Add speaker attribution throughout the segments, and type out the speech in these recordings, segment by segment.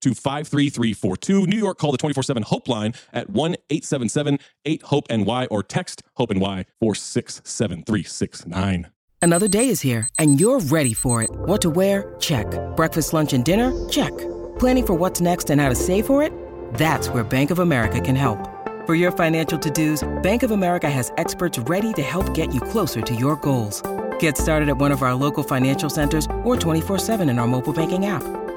Speaker 1: to 53342. New York, call the 24 7 Hope line at 1 877 8 Hope NY or text Hope NY 467369.
Speaker 2: Another day is here, and you're ready for it. What to wear? Check. Breakfast, lunch, and dinner? Check. Planning for what's next and how to save for it? That's where Bank of America can help. For your financial to dos, Bank of America has experts ready to help get you closer to your goals. Get started at one of our local financial centers or 24-7 in our mobile banking app.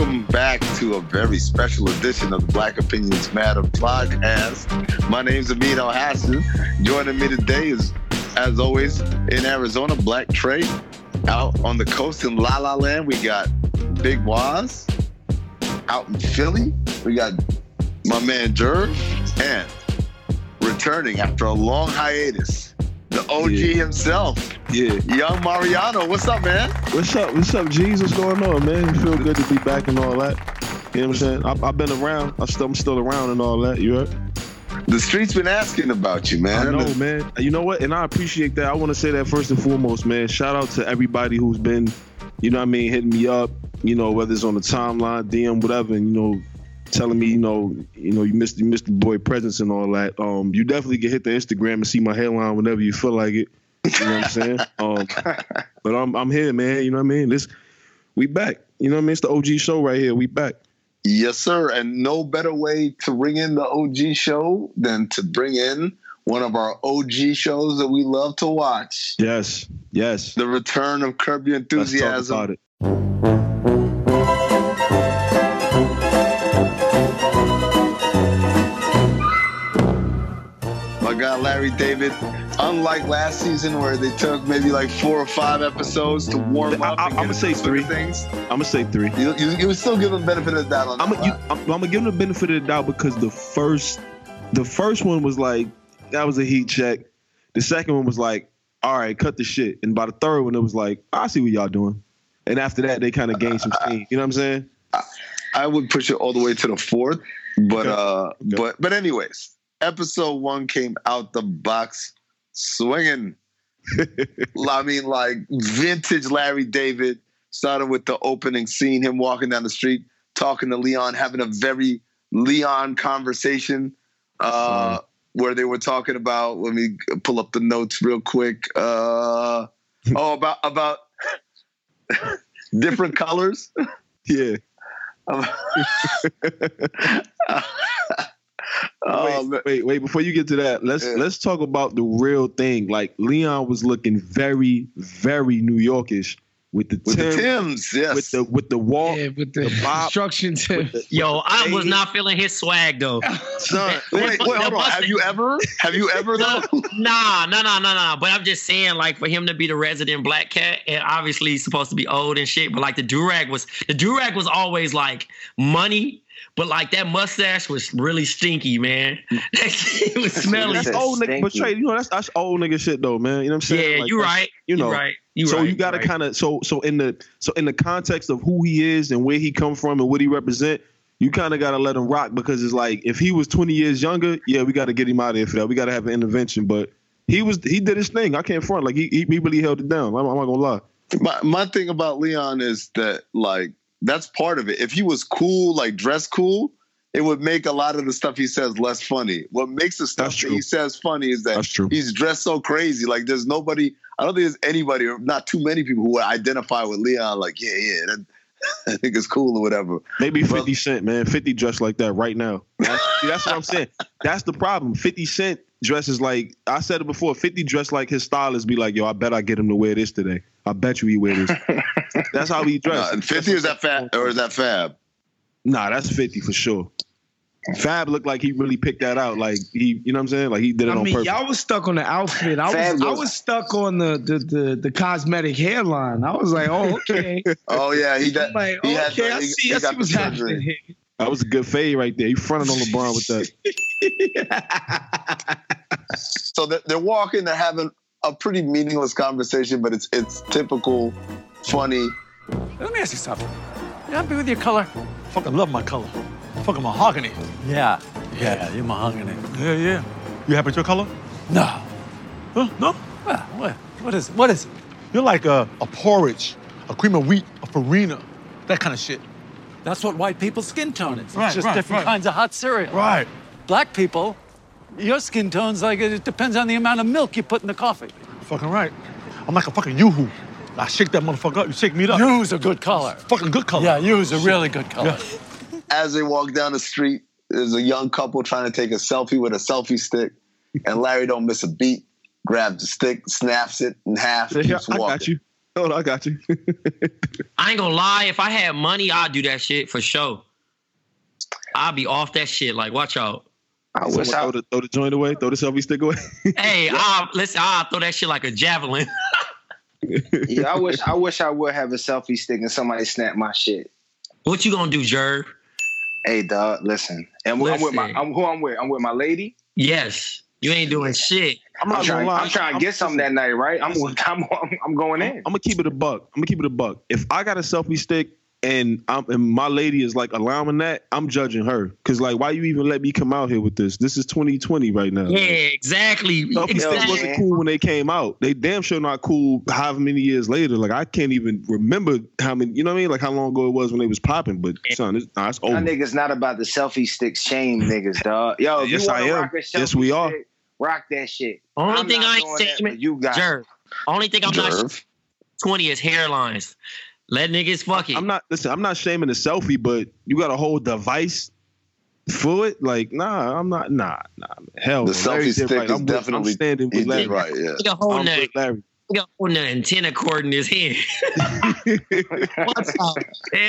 Speaker 3: Welcome back to a very special edition of the Black Opinions Matter podcast. My name's Amin Al Hassan. Joining me today is, as always, in Arizona, Black Trey. Out on the coast in La La Land, we got Big Waz. Out in Philly, we got my man Jerv. And returning after a long hiatus, the OG
Speaker 4: Yeah.
Speaker 3: himself,
Speaker 4: Yeah.
Speaker 3: Young Mariano. What's up, man?
Speaker 4: What's up? What's up, G's? What's going on, man? It feel good to be back and all that. You know what I'm saying? I, I've been around. I still, I'm still around and all that. You heard?
Speaker 3: The streets been asking about you, man.
Speaker 4: I know, man. You know what? And I appreciate that. I want to say that first and foremost, man. Shout out to everybody who's been, you know what I mean, hitting me up, you know, whether it's on the timeline, DM, whatever, and, you know, telling me, you know, you know, you missed you missed the boy presence and all that. Um, you definitely can hit the Instagram and see my hairline whenever you feel like it. You know what I'm saying? Um, but I'm I'm here, man. You know what I mean? This we back. You know what I mean? It's the OG show right here. We back.
Speaker 3: Yes, sir. And no better way to bring in the OG show than to bring in one of our OG shows that we love to watch.
Speaker 4: Yes, yes.
Speaker 3: The return of Curb Your
Speaker 4: Let's talk
Speaker 3: Enthusiasm.
Speaker 4: about it.
Speaker 3: Guy Larry David. Unlike last season where they took maybe like four or five episodes to warm up.
Speaker 4: I-
Speaker 3: and
Speaker 4: I'ma say
Speaker 3: into the swing of
Speaker 4: three.
Speaker 3: Things.
Speaker 4: I'm gonna say three.
Speaker 3: You, you, you would still give them the benefit of the doubt on
Speaker 4: I'm
Speaker 3: that.
Speaker 4: gonna, you. I'm, I'm gonna give them the benefit of the doubt because the first, the first one was like that was a heat check. The second one was like, all right, cut the shit. And by the third one, it was like, I see what y'all doing. And after that, they kind of gained some steam. You know what I'm saying?
Speaker 3: I would push it all the way to the fourth, but
Speaker 4: Okay.
Speaker 3: uh, but but anyways, episode one came out the box swinging. I mean, like vintage Larry David. Started with the opening scene, him walking down the street, talking to Leon, having a very Leon conversation uh, where they were talking about. Let me pull up the notes real quick. Uh, oh, about about different colors.
Speaker 4: Yeah.
Speaker 3: Oh, man.
Speaker 4: wait, um, wait, wait. Before you get to that, let's
Speaker 3: Yeah.
Speaker 4: let's talk about the real thing. Like Leon was looking very, very New Yorkish with the
Speaker 3: with
Speaker 4: Tim,
Speaker 3: the Tims, yes.
Speaker 4: with the with the wall.
Speaker 5: Yeah, with the,
Speaker 4: the bob,
Speaker 5: construction tip.
Speaker 6: Yo, I was not feeling his swag though.
Speaker 4: son.
Speaker 3: wait, wait, hold on.
Speaker 6: must-
Speaker 3: Have you ever? Have you ever though?
Speaker 6: Nah, nah, nah, nah, nah. But I'm just saying, like, for him to be the resident black cat, and obviously he's supposed to be old and shit. But like the durag was, the durag was always like money. But like that mustache was really stinky, man. Mm. That shit was smelly.
Speaker 4: That's old nigga, but
Speaker 7: stinky.
Speaker 4: Trey, you know that's that's old nigga shit though, man. You know what I'm saying?
Speaker 6: Yeah,
Speaker 4: Like,
Speaker 6: you
Speaker 4: that's-
Speaker 6: right.
Speaker 4: You know, you
Speaker 6: right. You
Speaker 4: so
Speaker 6: right.
Speaker 4: you got to
Speaker 6: right.
Speaker 4: kind of so so in the so in the context of who he is and where he come from and what he represent, you kind of got to let him rock because it's like if he was 20 years younger, yeah, we got to get him out of here for that. We got to have an intervention, but he was he did his thing. I can't front like he he, he really held it down. I'm, I'm not gonna lie.
Speaker 3: my my thing about Leon is that like that's part of it. If he was cool, like dress cool, it would make a lot of the stuff he says less funny. What makes the stuff that he says funny is that
Speaker 4: That's true.
Speaker 3: he's dressed so crazy. Like there's nobody. I don't think there's anybody, or not too many people who would identify with Leon. Like yeah, yeah, that, I think it's cool or whatever.
Speaker 4: Maybe
Speaker 3: Well-
Speaker 4: 50 Cent, man. 50 dressed like that right now. That's, see, that's what I'm saying. That's the problem. 50 Cent dresses like I said it before. 50 dressed like his stylist be like, yo, I bet I get him to wear this today. I bet you he wear this. that's how he dressed.
Speaker 3: and Fifty is that fab or is that Fab?
Speaker 4: Nah, that's 50 for sure. Fab looked like he really picked that out. Like he, you know what I'm saying? Like he did it
Speaker 5: I
Speaker 4: on
Speaker 5: mean,
Speaker 4: purpose.
Speaker 5: y'all was stuck on the outfit. I was,
Speaker 7: Fab
Speaker 5: I
Speaker 7: was-
Speaker 5: was stuck on the the, the the cosmetic hairline. I was like, oh, okay.
Speaker 3: Oh yeah, he got.
Speaker 5: I'm like,
Speaker 3: he had
Speaker 5: okay,
Speaker 3: the-
Speaker 5: I see,
Speaker 3: he
Speaker 5: I
Speaker 3: got
Speaker 5: see what's
Speaker 3: the
Speaker 5: happening here.
Speaker 4: That was a good fade right there. He fronted on LeBron with that.
Speaker 3: So they're, they're walking. They're having a pretty meaningless conversation, but it's it's typical, funny.
Speaker 8: Let me ask you something. You happy with your color? Fucking love my color. Fucking mahogany. Yeah. Yeah, you're mahogany. Yeah, yeah. You happy with your color? No. Huh? No? Well, what? What is it? What is it? You're like a, a porridge, a cream of wheat, a farina, that kind of shit.
Speaker 9: That's what white people's skin tone is. It's
Speaker 8: Right,
Speaker 9: just
Speaker 8: right,
Speaker 9: different
Speaker 8: right.
Speaker 9: kinds of hot cereal.
Speaker 8: Right.
Speaker 9: Black people, your skin tone's like it depends on the amount of milk you put in the coffee.
Speaker 8: Fucking right. I'm like a fucking yoo-hoo. I shake that motherfucker up. You shake me up.
Speaker 9: You's a good color.
Speaker 8: fucking good color.
Speaker 9: Yeah, you's a really good color. Yeah.
Speaker 3: As they walk down the street, there's a young couple trying to take a selfie with a selfie stick, and Larry don't miss a beat. Grabs the stick, snaps it in half,
Speaker 4: Yeah,
Speaker 3: keeps walking.
Speaker 4: I got you. Hold on, I got you.
Speaker 6: I ain't gonna lie. If I had money, I'd do that shit for sure. I'd be off that shit. Like, watch out.
Speaker 7: I
Speaker 4: Someone
Speaker 7: wish I,
Speaker 4: throw, the, throw the joint away, throw the selfie stick away.
Speaker 6: Hey, I listen. I'll throw that shit like a javelin.
Speaker 7: yeah, I wish I wish I would have a selfie stick and somebody snap my shit.
Speaker 6: what you gonna do, Jerv?
Speaker 7: Hey, dog, listen. And I'm with my I'm who I'm with. I'm with my lady.
Speaker 6: Yes, you ain't doing shit.
Speaker 4: I'm
Speaker 7: I'm trying,
Speaker 4: gonna lie.
Speaker 7: I'm trying to get something that night, right? I'm I'm, I'm, I'm going in.
Speaker 4: I'm gonna keep it a buck. I'm gonna keep it a buck. If I got a selfie stick and I'm and my lady is like allowing that, I'm judging her. Cause like, why you even let me come out here with this? This is 2020 right now.
Speaker 6: Yeah, exactly.
Speaker 4: Selfie sticks wasn't cool when they came out. They damn sure not cool however many years later. Like I can't even remember how many. You know what I mean? Like how long ago it was when they was popping. But son, it's, nah, it's
Speaker 7: Y'all
Speaker 4: over.
Speaker 7: niggas not about the selfie stick shame niggas, dog. Yo,
Speaker 4: Yes,
Speaker 7: you
Speaker 4: I am.
Speaker 7: rock a
Speaker 4: Yes, we are.
Speaker 7: stick, Rock that shit.
Speaker 6: Only
Speaker 7: I'm
Speaker 6: thing
Speaker 7: not
Speaker 6: I
Speaker 7: doing
Speaker 6: ain't
Speaker 7: that,
Speaker 6: saying,
Speaker 7: but you got it.
Speaker 6: Jerv. Only thing I'm not
Speaker 3: Jerv.
Speaker 6: twenty is hairlines. Let niggas fuck it.
Speaker 4: I'm not listen. I'm not shaming the selfie, but you got a whole device for it. Like nah, I'm not. Nah, nah. Hell,
Speaker 3: The
Speaker 4: no. Larry
Speaker 3: selfie stick
Speaker 4: right.
Speaker 3: is
Speaker 4: I'm with- I'm
Speaker 3: definitely-
Speaker 4: standing with Larry.
Speaker 3: right, yeah.
Speaker 6: Nigga holding
Speaker 4: I'm
Speaker 6: that,
Speaker 4: with Larry.
Speaker 6: nigga holding that antenna cord in his hand. What's up?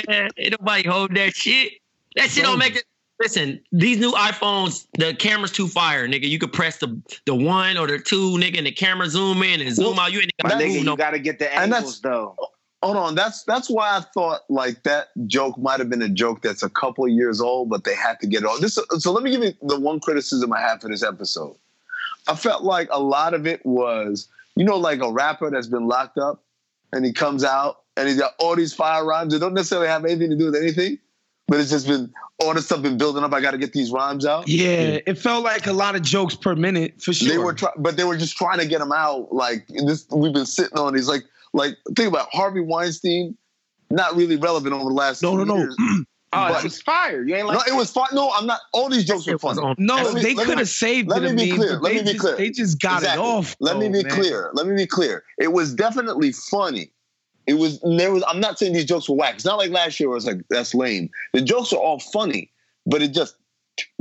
Speaker 6: Man, ain't nobody hold that shit. That shit don't make it. Listen, these new iPhones, the camera's too fire, nigga. You could press the the one or the two, nigga, and the camera zoom in and zoom
Speaker 3: Well,
Speaker 6: out. You ain't got to
Speaker 7: nigga, you
Speaker 6: no.
Speaker 7: gotta get the
Speaker 3: And
Speaker 7: angles though.
Speaker 3: Hold on, that's that's why I thought like that joke might have been a joke that's a couple of years old, but they had to get it on. This so let me give you the one criticism I have for this episode. I felt like a lot of it was, you know, like a rapper that's been locked up and he comes out and he's got all these fire rhymes that don't necessarily have anything to do with anything, but it's just been all this stuff been building up. I got to get these rhymes out.
Speaker 5: Yeah, it felt like a lot of jokes per minute for sure.
Speaker 3: They were, try- but they were just trying to get them out. Like this, we've been sitting on. these. like, like think about Harvey Weinstein, not really relevant over the last
Speaker 4: No,
Speaker 3: two
Speaker 4: no, no.
Speaker 3: years.
Speaker 7: Ah, oh,
Speaker 3: But-
Speaker 7: it was fire. You ain't like
Speaker 3: no,
Speaker 7: like
Speaker 3: it was fun. No, I'm not. All these jokes were funny.
Speaker 5: No,
Speaker 3: me-
Speaker 5: they
Speaker 3: let me-
Speaker 5: could have saved
Speaker 3: let
Speaker 5: it.
Speaker 3: me be
Speaker 5: mean,
Speaker 3: clear. Let
Speaker 5: they
Speaker 3: me be clear.
Speaker 5: They just got
Speaker 3: Exactly.
Speaker 5: it off.
Speaker 3: Let me be
Speaker 5: man.
Speaker 3: clear. Let me be clear. It was definitely funny. It was there was. I'm not saying these jokes were whack. It's not like last year. Where it's like that's lame. The jokes are all funny, but it just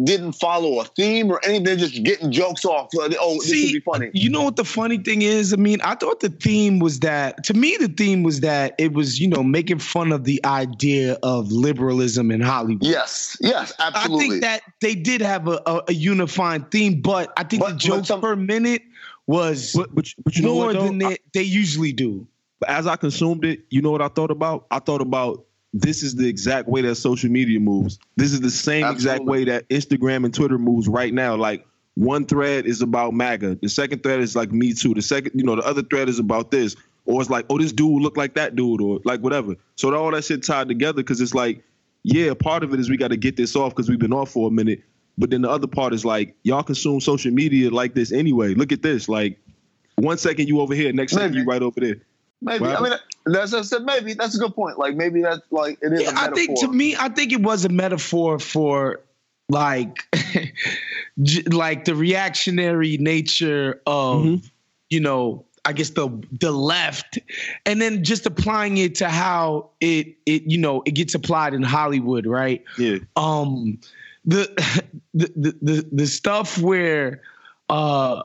Speaker 3: didn't follow a theme or anything. They're just getting jokes off. Like, Oh, this
Speaker 5: See,
Speaker 3: would be funny.
Speaker 5: You know what the funny thing is? I mean, I thought the theme was that to me the theme was that it was, you know, making fun of the idea of liberalism in Hollywood.
Speaker 3: Yes, yes, absolutely.
Speaker 5: I think that they did have a, a, a unifying theme, but I think
Speaker 3: But-
Speaker 5: the jokes
Speaker 3: some-
Speaker 5: per minute was
Speaker 4: But but, but you know
Speaker 5: more
Speaker 4: what though?
Speaker 5: than they, they usually do.
Speaker 4: But as I consumed it, you know what I thought about? I thought about this is the exact way that social media moves. This is the same exact way that Instagram and Twitter moves right now. Like one thread is about MAGA, the second thread is like Me Too, the second, you know, the other thread is about this, or it's like, oh, this dude look like that dude, or like whatever. So all that shit tied together because it's like, yeah, part of it is we got to get this off because we've been off for a minute. But then the other part is like, y'all consume social media like this anyway. Look at this. Like, one second you over here, next second you right over there.
Speaker 3: Maybe.
Speaker 4: Well-
Speaker 3: I mean, that's I said maybe. That's a good point. Like maybe that's like it is a
Speaker 5: Yeah,
Speaker 3: metaphor.
Speaker 5: I think to me, I think it was a metaphor for like, like the reactionary nature of,
Speaker 4: Mhm.
Speaker 5: you know, I guess the the left, and then just applying it to how it it you know it gets applied in Hollywood, right?
Speaker 4: Yeah.
Speaker 5: um the the the the, the stuff where uh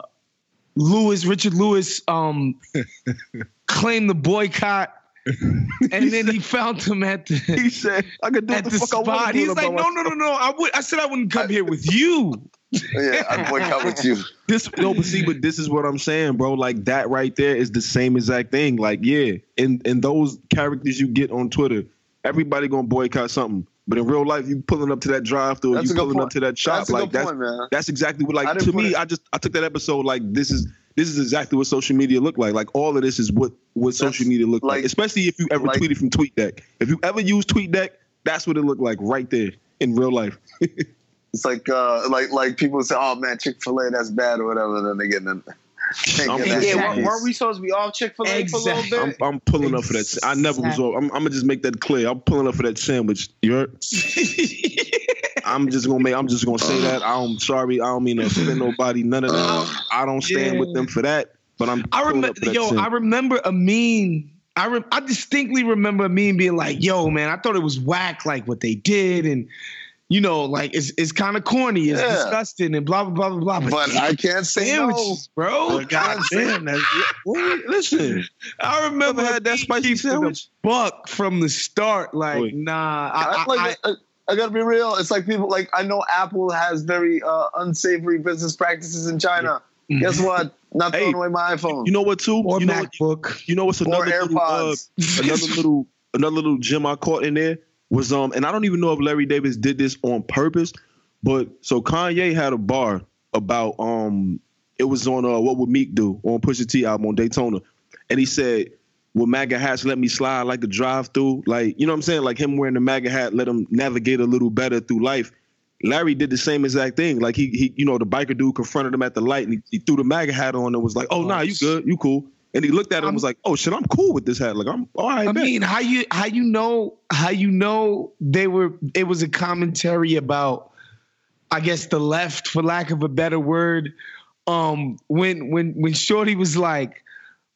Speaker 5: Lewis Richard Lewis um claimed the boycott and then he found him at the.
Speaker 4: He
Speaker 5: the
Speaker 4: said, I could do
Speaker 5: at
Speaker 4: what
Speaker 5: the
Speaker 4: the fuck I want
Speaker 5: spot.
Speaker 4: to do
Speaker 5: He's like, no, no, no, no. I would. I said I wouldn't come here with you.
Speaker 3: yeah, I boycott with you.
Speaker 4: This no, but see, but this is what I'm saying, bro. Like that right there is the same exact thing. Like, yeah, in in those characters you get on Twitter, everybody gonna boycott something. But in real life, you pulling up to that drive through, you pulling
Speaker 3: point.
Speaker 4: up to that shop,
Speaker 3: That's
Speaker 4: like that's
Speaker 3: point,
Speaker 4: that's exactly what like to me.
Speaker 3: it-
Speaker 4: I just I took that episode like this is this is exactly what social media look like. Like all of this is what what social media look like,
Speaker 3: like-
Speaker 4: especially if you ever
Speaker 3: like-
Speaker 4: tweeted from TweetDeck. If you ever use TweetDeck, that's what it looked like right there in real life.
Speaker 3: It's like uh like like people say, oh man, Chick Fil A that's bad or whatever. Then they get in. They
Speaker 4: I'm-
Speaker 7: Yeah,
Speaker 3: that
Speaker 7: weren't, we supposed to be off Chick Fil A for a little bit?
Speaker 4: I'm, I'm pulling up for that. I never was. off. I'm, I'm gonna just make that clear. I'm pulling up for that sandwich. You heard? I'm just gonna make. I'm just gonna say that. I'm sorry. I don't mean to offend nobody. None of that. I don't stand with them for that. But I'm.
Speaker 5: I remember,
Speaker 4: up for that
Speaker 5: yo, I
Speaker 4: sandwich.
Speaker 5: remember Amin. I re- I distinctly remember Amin being like, "Yo, man, I thought it was whack, like what they did, and you know, like it's it's kind of corny, it's
Speaker 3: Yeah.
Speaker 5: disgusting, and blah blah blah blah blah."
Speaker 3: But I can't say no.
Speaker 5: sandwiches, bro.
Speaker 4: God damn. That's, listen.
Speaker 5: I remember
Speaker 4: Ever had that spicy
Speaker 5: keeping
Speaker 4: sandwich?
Speaker 5: Buck from the start, like,
Speaker 4: Boy.
Speaker 5: nah.
Speaker 3: I,
Speaker 5: I, I,
Speaker 3: like, I, I gotta be real. It's like people like I know Apple has very uh, unsavory business practices in China. Guess what? Not
Speaker 4: Hey,
Speaker 3: throwing away my iPhone.
Speaker 4: You know what? Too.
Speaker 5: or
Speaker 4: you know. What,
Speaker 5: MacBook.
Speaker 4: you know what's another little, uh, another little another little gem I caught in there was um and I don't even know if Larry Davis did this on purpose, but so Kanye had a bar about um it was on uh what would Meek do on Pusha T album on Daytona, and he said. Will MAGA hats let me slide like a drive through? Like, you know what I'm saying? Like him wearing the MAGA hat let him navigate a little better through life. Larry did the same exact thing. Like he, he you know, the biker dude confronted him at the light and he, he threw the MAGA hat on and was like, "Oh, nah, you good, you cool." And he looked at him and was like, "Oh shit, I'm cool with this hat. Like I'm all right."
Speaker 5: I
Speaker 4: bet."
Speaker 5: mean, how you how you know how you know they were it was a commentary about I guess the left for lack of a better word um when when when Shorty was like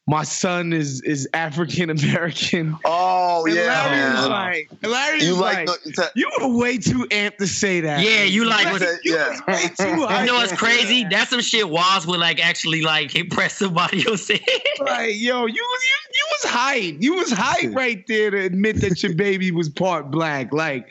Speaker 5: my son is is African American.
Speaker 3: oh
Speaker 5: And
Speaker 3: yeah,
Speaker 5: Larry was like Larry
Speaker 3: you
Speaker 5: was
Speaker 3: like,
Speaker 5: like,
Speaker 3: the,
Speaker 5: you were way too amped to say that.
Speaker 6: Yeah, you like
Speaker 5: Like,
Speaker 6: what-
Speaker 3: that-
Speaker 5: you
Speaker 3: yeah.
Speaker 5: was way too
Speaker 6: You know what's crazy?
Speaker 5: that.
Speaker 6: That's some shit Waz would like actually like impress somebody else.
Speaker 5: Like, yo, you was you, you was hype. You was hype right there to admit that your baby was part black. Like,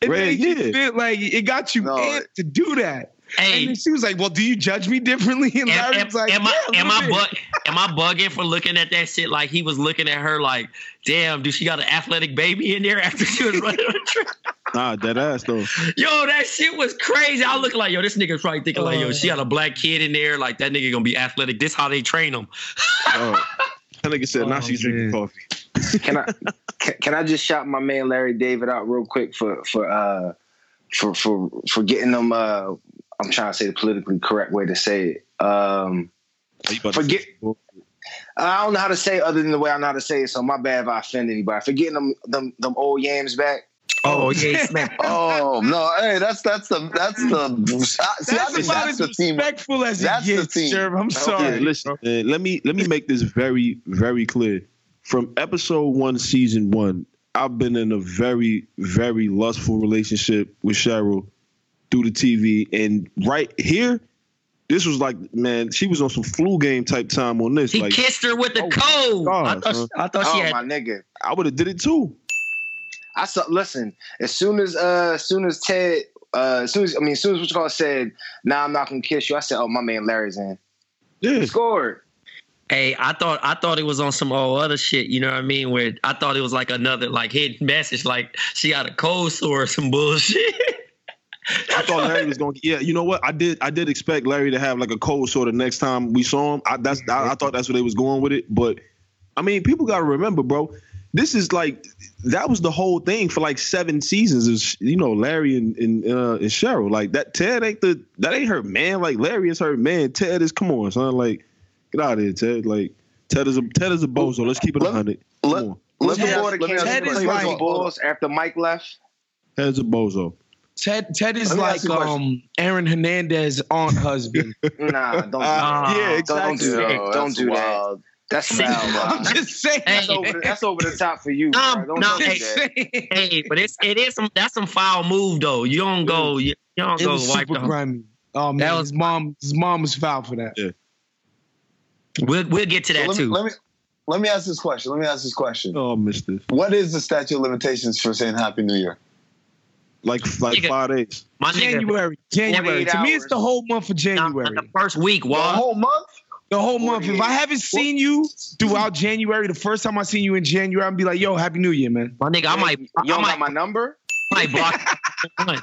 Speaker 5: it
Speaker 4: Red,
Speaker 5: made you
Speaker 4: yeah.
Speaker 5: feel like it got you
Speaker 3: No,
Speaker 5: amped to do that. And
Speaker 6: hey,
Speaker 5: then she was like, "Well, do you judge me differently?" And
Speaker 6: am,
Speaker 5: Larry
Speaker 6: am,
Speaker 5: was like,
Speaker 6: am I
Speaker 5: "Yeah, a
Speaker 6: am I
Speaker 5: bit."
Speaker 6: bug, am I bugging for looking at that shit like he was looking at her like, damn, do she got an athletic baby in there after she was running on the track?
Speaker 4: Nah, that ass though.
Speaker 6: Yo, that shit was crazy. I look like, yo, this nigga's probably thinking like, yo, she got a black kid in there. Like that nigga gonna be athletic. This how they train him.
Speaker 4: Oh, that nigga said, "Now
Speaker 5: Oh,
Speaker 4: she's drinking coffee."
Speaker 7: Can I can, can I just shout my man Larry David out real quick for for uh for for for getting them uh I'm trying to say the politically correct way to say it. Um
Speaker 4: Are you about to
Speaker 7: Forget- I don't know how to say it other than the way I know how to say it, so my bad if I offend anybody. For getting them them them old yams back.
Speaker 6: Oh yeah, smack.
Speaker 3: Oh no! Hey, that's that's the that's the. See, I
Speaker 5: That's
Speaker 3: think
Speaker 5: about
Speaker 3: that's
Speaker 5: as
Speaker 3: the team.
Speaker 5: respectful as
Speaker 3: That's
Speaker 5: it
Speaker 3: the
Speaker 5: gets,
Speaker 3: team.
Speaker 5: Sherb. I'm sorry.
Speaker 4: Yeah, listen, uh, let me let me make this very very clear. From episode one, season one, I've been in a very very lustful relationship with Cheryl through the TV, and right here, this was like, man, she was on some flu game type time on this.
Speaker 6: He
Speaker 4: like,
Speaker 6: kissed her with the
Speaker 4: Oh,
Speaker 6: code. I thought,
Speaker 4: son.
Speaker 6: I thought she
Speaker 7: Oh
Speaker 6: had.
Speaker 7: my nigga.
Speaker 4: I would have did it too.
Speaker 7: I saw. Listen, as soon as uh, as soon as Ted, uh, as soon as I mean, as soon as what you call it said, "Nah, I'm not gonna kiss you." I said, "Oh, my man Larry's in."
Speaker 4: Yeah,
Speaker 7: He scored.
Speaker 6: Hey, I thought I thought it was on some old other shit. You know what I mean? Where I thought it was like another like hidden message, like she got a cold sore or some bullshit.
Speaker 4: I thought Larry was going. to Yeah, you know what? I did. I did expect Larry to have like a cold sore the next time we saw him. I, that's. I, I thought that's where they was going with it. But I mean, people got to remember, bro. This is like that was the whole thing for like seven seasons. Is you know Larry and and, uh, and Cheryl like that. Ted ain't the that ain't her man. Like Larry is her man. Ted is come on, son. Like get out of here, Ted. Like Ted is a Ted is a bozo. Let's keep it
Speaker 3: Let-
Speaker 4: hundred.
Speaker 3: let-
Speaker 4: Come on.
Speaker 3: Let me
Speaker 7: Before
Speaker 3: ask,
Speaker 7: the
Speaker 3: let me ask
Speaker 7: Kansas
Speaker 5: Ted
Speaker 3: you a
Speaker 5: is
Speaker 7: City
Speaker 3: question.
Speaker 5: like-
Speaker 7: Bulls after Mike left.
Speaker 4: Ted's a bozo.
Speaker 5: Ted Ted is
Speaker 3: Let me
Speaker 5: like
Speaker 3: ask you a question.
Speaker 5: um Aaron Hernandez aunt husband.
Speaker 7: Nah, don't. do
Speaker 4: Uh,
Speaker 7: that.
Speaker 4: yeah,
Speaker 7: Don't, don't do
Speaker 4: exactly.
Speaker 7: that.
Speaker 3: Yo,
Speaker 7: Don't
Speaker 3: that's
Speaker 7: do that. That's
Speaker 6: See,
Speaker 7: foul.
Speaker 5: I'm just saying.
Speaker 7: That's over. The, that's over the top for you. Bro.
Speaker 6: Um,
Speaker 7: Don't
Speaker 6: no,
Speaker 7: do
Speaker 6: hey,
Speaker 7: that.
Speaker 6: hey, but it's it is some that's some foul move though. You don't go you, you don't
Speaker 5: It
Speaker 6: go
Speaker 5: was
Speaker 6: wipe
Speaker 5: super
Speaker 6: the
Speaker 5: grimy. Oh man,
Speaker 6: That was-
Speaker 5: his mom his mom was foul for that.
Speaker 6: We'll we'll get to
Speaker 3: So
Speaker 6: that
Speaker 3: let me,
Speaker 6: too.
Speaker 3: let me let me ask this question. Let me ask this question.
Speaker 4: Oh, Mister.
Speaker 3: What is the statute of limitations for saying Happy New Year?
Speaker 4: Like like
Speaker 6: Nigga.
Speaker 4: five days.
Speaker 6: My nigga,
Speaker 5: January, January.
Speaker 7: 48
Speaker 5: To me, it's the whole month of January.
Speaker 6: not the first week,
Speaker 3: why?
Speaker 6: The
Speaker 3: whole month?
Speaker 5: The whole month. If I haven't seen you throughout January, the first time I seen you in January, I'm be like, "Yo, Happy New Year, man."
Speaker 6: My nigga, I might
Speaker 7: You
Speaker 6: I
Speaker 7: don't
Speaker 6: might,
Speaker 7: got my number.
Speaker 6: might block.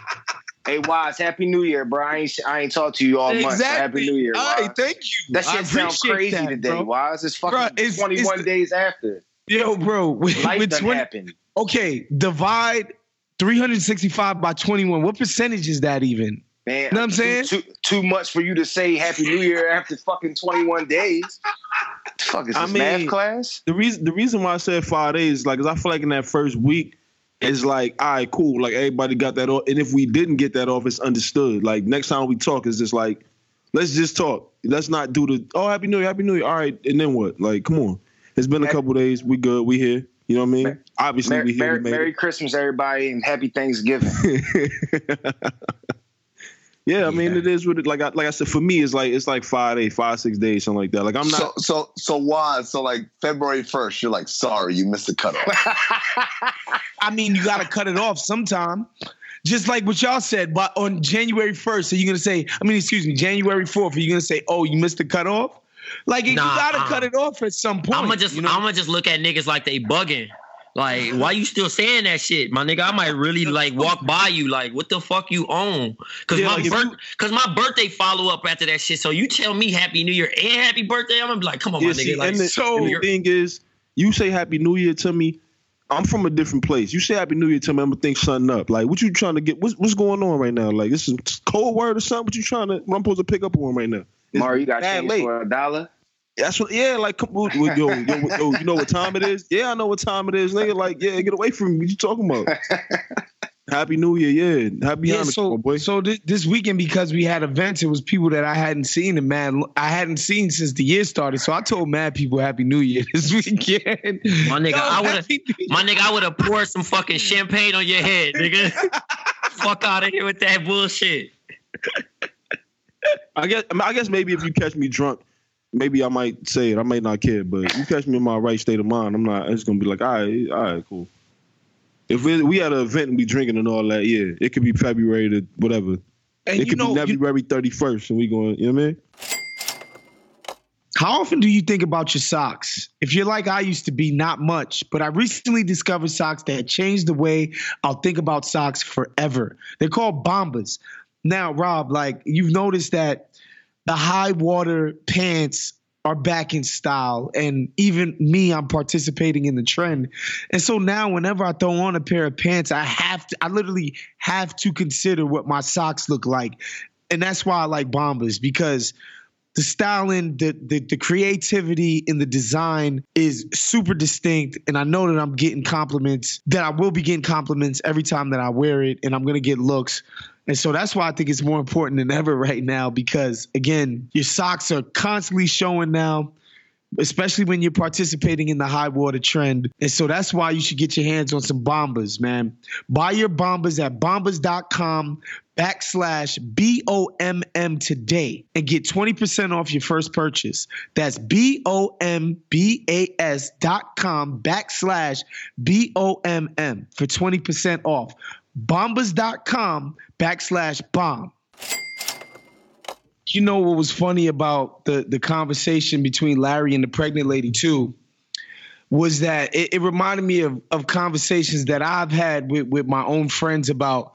Speaker 7: Hey, Wise, Happy New Year, bro. I ain't I ain't talked to you all month. So Happy New Year,
Speaker 5: All
Speaker 7: Wise.
Speaker 5: right, thank you.
Speaker 7: That
Speaker 5: I
Speaker 7: shit sounds crazy
Speaker 5: that,
Speaker 7: today,
Speaker 5: bro.
Speaker 7: Wise. It's fucking
Speaker 5: Bro, it's-
Speaker 7: 21
Speaker 5: it's-
Speaker 7: days after.
Speaker 5: Yo, bro, with,
Speaker 7: Life
Speaker 5: with
Speaker 7: done
Speaker 5: 20
Speaker 7: happened.
Speaker 5: okay, divide 365 by 21. What percentage is that even?
Speaker 7: Man, you
Speaker 5: Know what I'm
Speaker 7: too-
Speaker 5: saying?
Speaker 7: Too, too much for you to say Happy New Year after fucking 21 days. The fuck is
Speaker 4: I
Speaker 7: this
Speaker 4: mean-
Speaker 7: math class?
Speaker 4: the reason the reason why I said five days, like, is I feel like in that first week, it's like, all right, cool. Like everybody got that off, and if we didn't get that off, it's understood. Like next time we talk, it's just like, let's just talk. Let's not do the oh Happy New Year, Happy New Year. All right, and then what? Like, come on. It's been a couple days. We good. We here. You know what I mean?
Speaker 7: Mer-
Speaker 4: Obviously,
Speaker 7: Merry,
Speaker 4: we here.
Speaker 7: Merry,
Speaker 4: we made
Speaker 7: Merry Christmas, everybody, and Happy Thanksgiving.
Speaker 4: yeah, I mean, it is what it like. I, like I said, for me, it's like it's like five days, five six days, something like that. Like I'm not.
Speaker 3: so so so why? So like February first, you're like, sorry, you missed the cutoff.
Speaker 5: I mean, you got to cut it off sometime. Just like what y'all said, but on January 1st, are you going to say, I mean, excuse me, January 4th, are you going to say, oh, you missed the cutoff? Like, you got to
Speaker 6: uh,
Speaker 5: cut it off at some point.
Speaker 6: I'm gonna just
Speaker 5: you know?
Speaker 6: I'm gonna just look at niggas like they bugging. Like, why you still saying that shit, my nigga? I might really like walk by you, like, what the fuck you own? Cause
Speaker 4: Yeah,
Speaker 6: my
Speaker 4: like,
Speaker 6: birth,
Speaker 4: you-
Speaker 6: cause my birthday follow up after that shit. So you tell me Happy New Year and Happy Birthday, I'm gonna be like, come on,
Speaker 4: Yeah,
Speaker 6: my
Speaker 4: see,
Speaker 6: nigga. Like,
Speaker 4: and the,
Speaker 5: so-
Speaker 4: and the thing is, you say Happy New Year to me. I'm from a different place. You say Happy New Year to me, I'm gonna think something up. Like, what you trying to get? What's, what's going on right now? Like, this is cold word or something? What you trying to? What I'm supposed to pick up on right now? It's
Speaker 7: Mario, you got
Speaker 4: bad
Speaker 7: change
Speaker 4: late.
Speaker 7: for a dollar?
Speaker 4: That's what. Yeah, like, come on, yo, yo, yo, yo, you know what time it is? Yeah, I know what time it is, nigga. Like, yeah, get away from me. What you talking about? Happy New Year, yeah. Happy
Speaker 5: yeah,
Speaker 4: Hanukkah,
Speaker 5: so,
Speaker 4: boy.
Speaker 5: so thi- this weekend, because we had events, it was people that I hadn't seen, and man, I hadn't seen since the year started. So I told mad people Happy New Year this weekend.
Speaker 6: My nigga,
Speaker 5: Yo,
Speaker 6: I would've-
Speaker 5: Happy New Year.
Speaker 6: my nigga, I would have poured some fucking champagne on your head, nigga. Fuck out of here with that bullshit.
Speaker 4: I guess. I, mean, I guess maybe if you catch me drunk, maybe I might say it. I might not care, but you catch me in my right state of mind, I'm not. It's gonna be like, all right, all right, cool. If it, we had an event and we drinking and all that, yeah, it could be February to whatever.
Speaker 5: And
Speaker 4: it could
Speaker 5: know,
Speaker 4: be February 31st, and we going. You know what I mean?
Speaker 5: How often do you think about your socks? If you're like I used to be, not much, but I recently discovered socks that changed the way I'll think about socks forever. They're called Bombas. Now, Rob, like you've noticed that the high water pants are back in style, and even me, I'm participating in the trend. And so now, whenever I throw on a pair of pants, I have to, I literally have to consider what my socks look like, and that's why I like Bombas because the styling, the, the the creativity in the design is super distinct, and I know that I'm getting compliments. That I will be getting compliments every time that I wear it, and I'm gonna get looks. And so that's why I think it's more important than ever right now because again, your socks are constantly showing now especially when you're participating in the high water trend. And so that's why you should get your hands on some Bombas, man. Buy your Bombas at bombas.com backslash B-O-M-M today and get 20% off your first purchase. That's B-O-M-B-A-S dot com backslash B-O-M-M for 20% off. Bombas.com backslash bomb you know what was funny about the the conversation between Larry and the pregnant lady too was that it, it, reminded me of of conversations that I've had with with my own friends about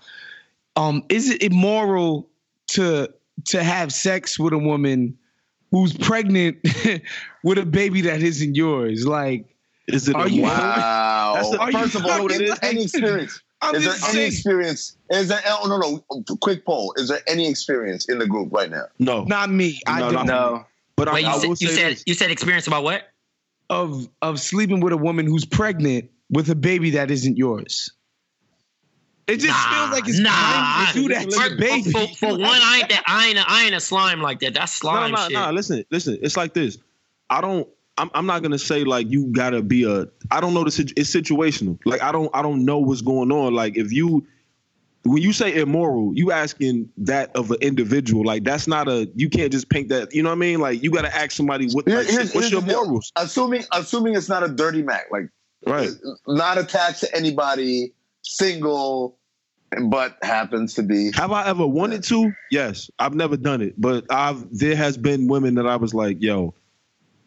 Speaker 5: um is it immoral to to have sex with a woman who's pregnant with a baby that isn't yours like
Speaker 4: is it
Speaker 5: are
Speaker 4: a,
Speaker 5: you
Speaker 3: wow?
Speaker 4: That's the, first of all, it
Speaker 3: any, any experience?
Speaker 5: I'm
Speaker 3: is there
Speaker 5: just
Speaker 3: any experience? Is there? Oh no, no. Quick poll. Is there any experience in the group right now?
Speaker 4: No,
Speaker 5: not me I
Speaker 4: No,
Speaker 5: don't
Speaker 7: No.
Speaker 4: but
Speaker 6: Wait,
Speaker 4: I, I
Speaker 6: you,
Speaker 4: will
Speaker 6: said, you
Speaker 4: say
Speaker 6: said
Speaker 4: this.
Speaker 6: you said experience about what?
Speaker 5: of of sleeping with a woman who's pregnant with a baby that isn't yours. It just
Speaker 6: Nah,
Speaker 5: feels like it's
Speaker 6: nah.
Speaker 5: time to do that to
Speaker 6: For,
Speaker 5: your baby.
Speaker 6: for, for one, I ain't that. I ain't. A, I ain't a slime like that. That's
Speaker 4: No,
Speaker 6: slime
Speaker 4: no,
Speaker 6: shit.
Speaker 4: no. Listen, listen. It's like this. I don't. I'm, I'm not gonna say like you gotta be a. I don't know the. situ- It's situational. Like I don't. I don't know what's going on. Like if you, when you say immoral, you asking that of an individual. Like that's not a. You can't just paint that. You know what I mean? Like you gotta ask somebody what. Like,
Speaker 3: here's-
Speaker 4: what's
Speaker 3: here's
Speaker 4: your morals?
Speaker 3: Assuming, assuming it's not a dirty Mac, like
Speaker 4: Right.
Speaker 3: not attached to anybody, single, but happens to be.
Speaker 4: Have I ever wanted to? Yes. I've never done it, but I've. There has been women that I was like, yo.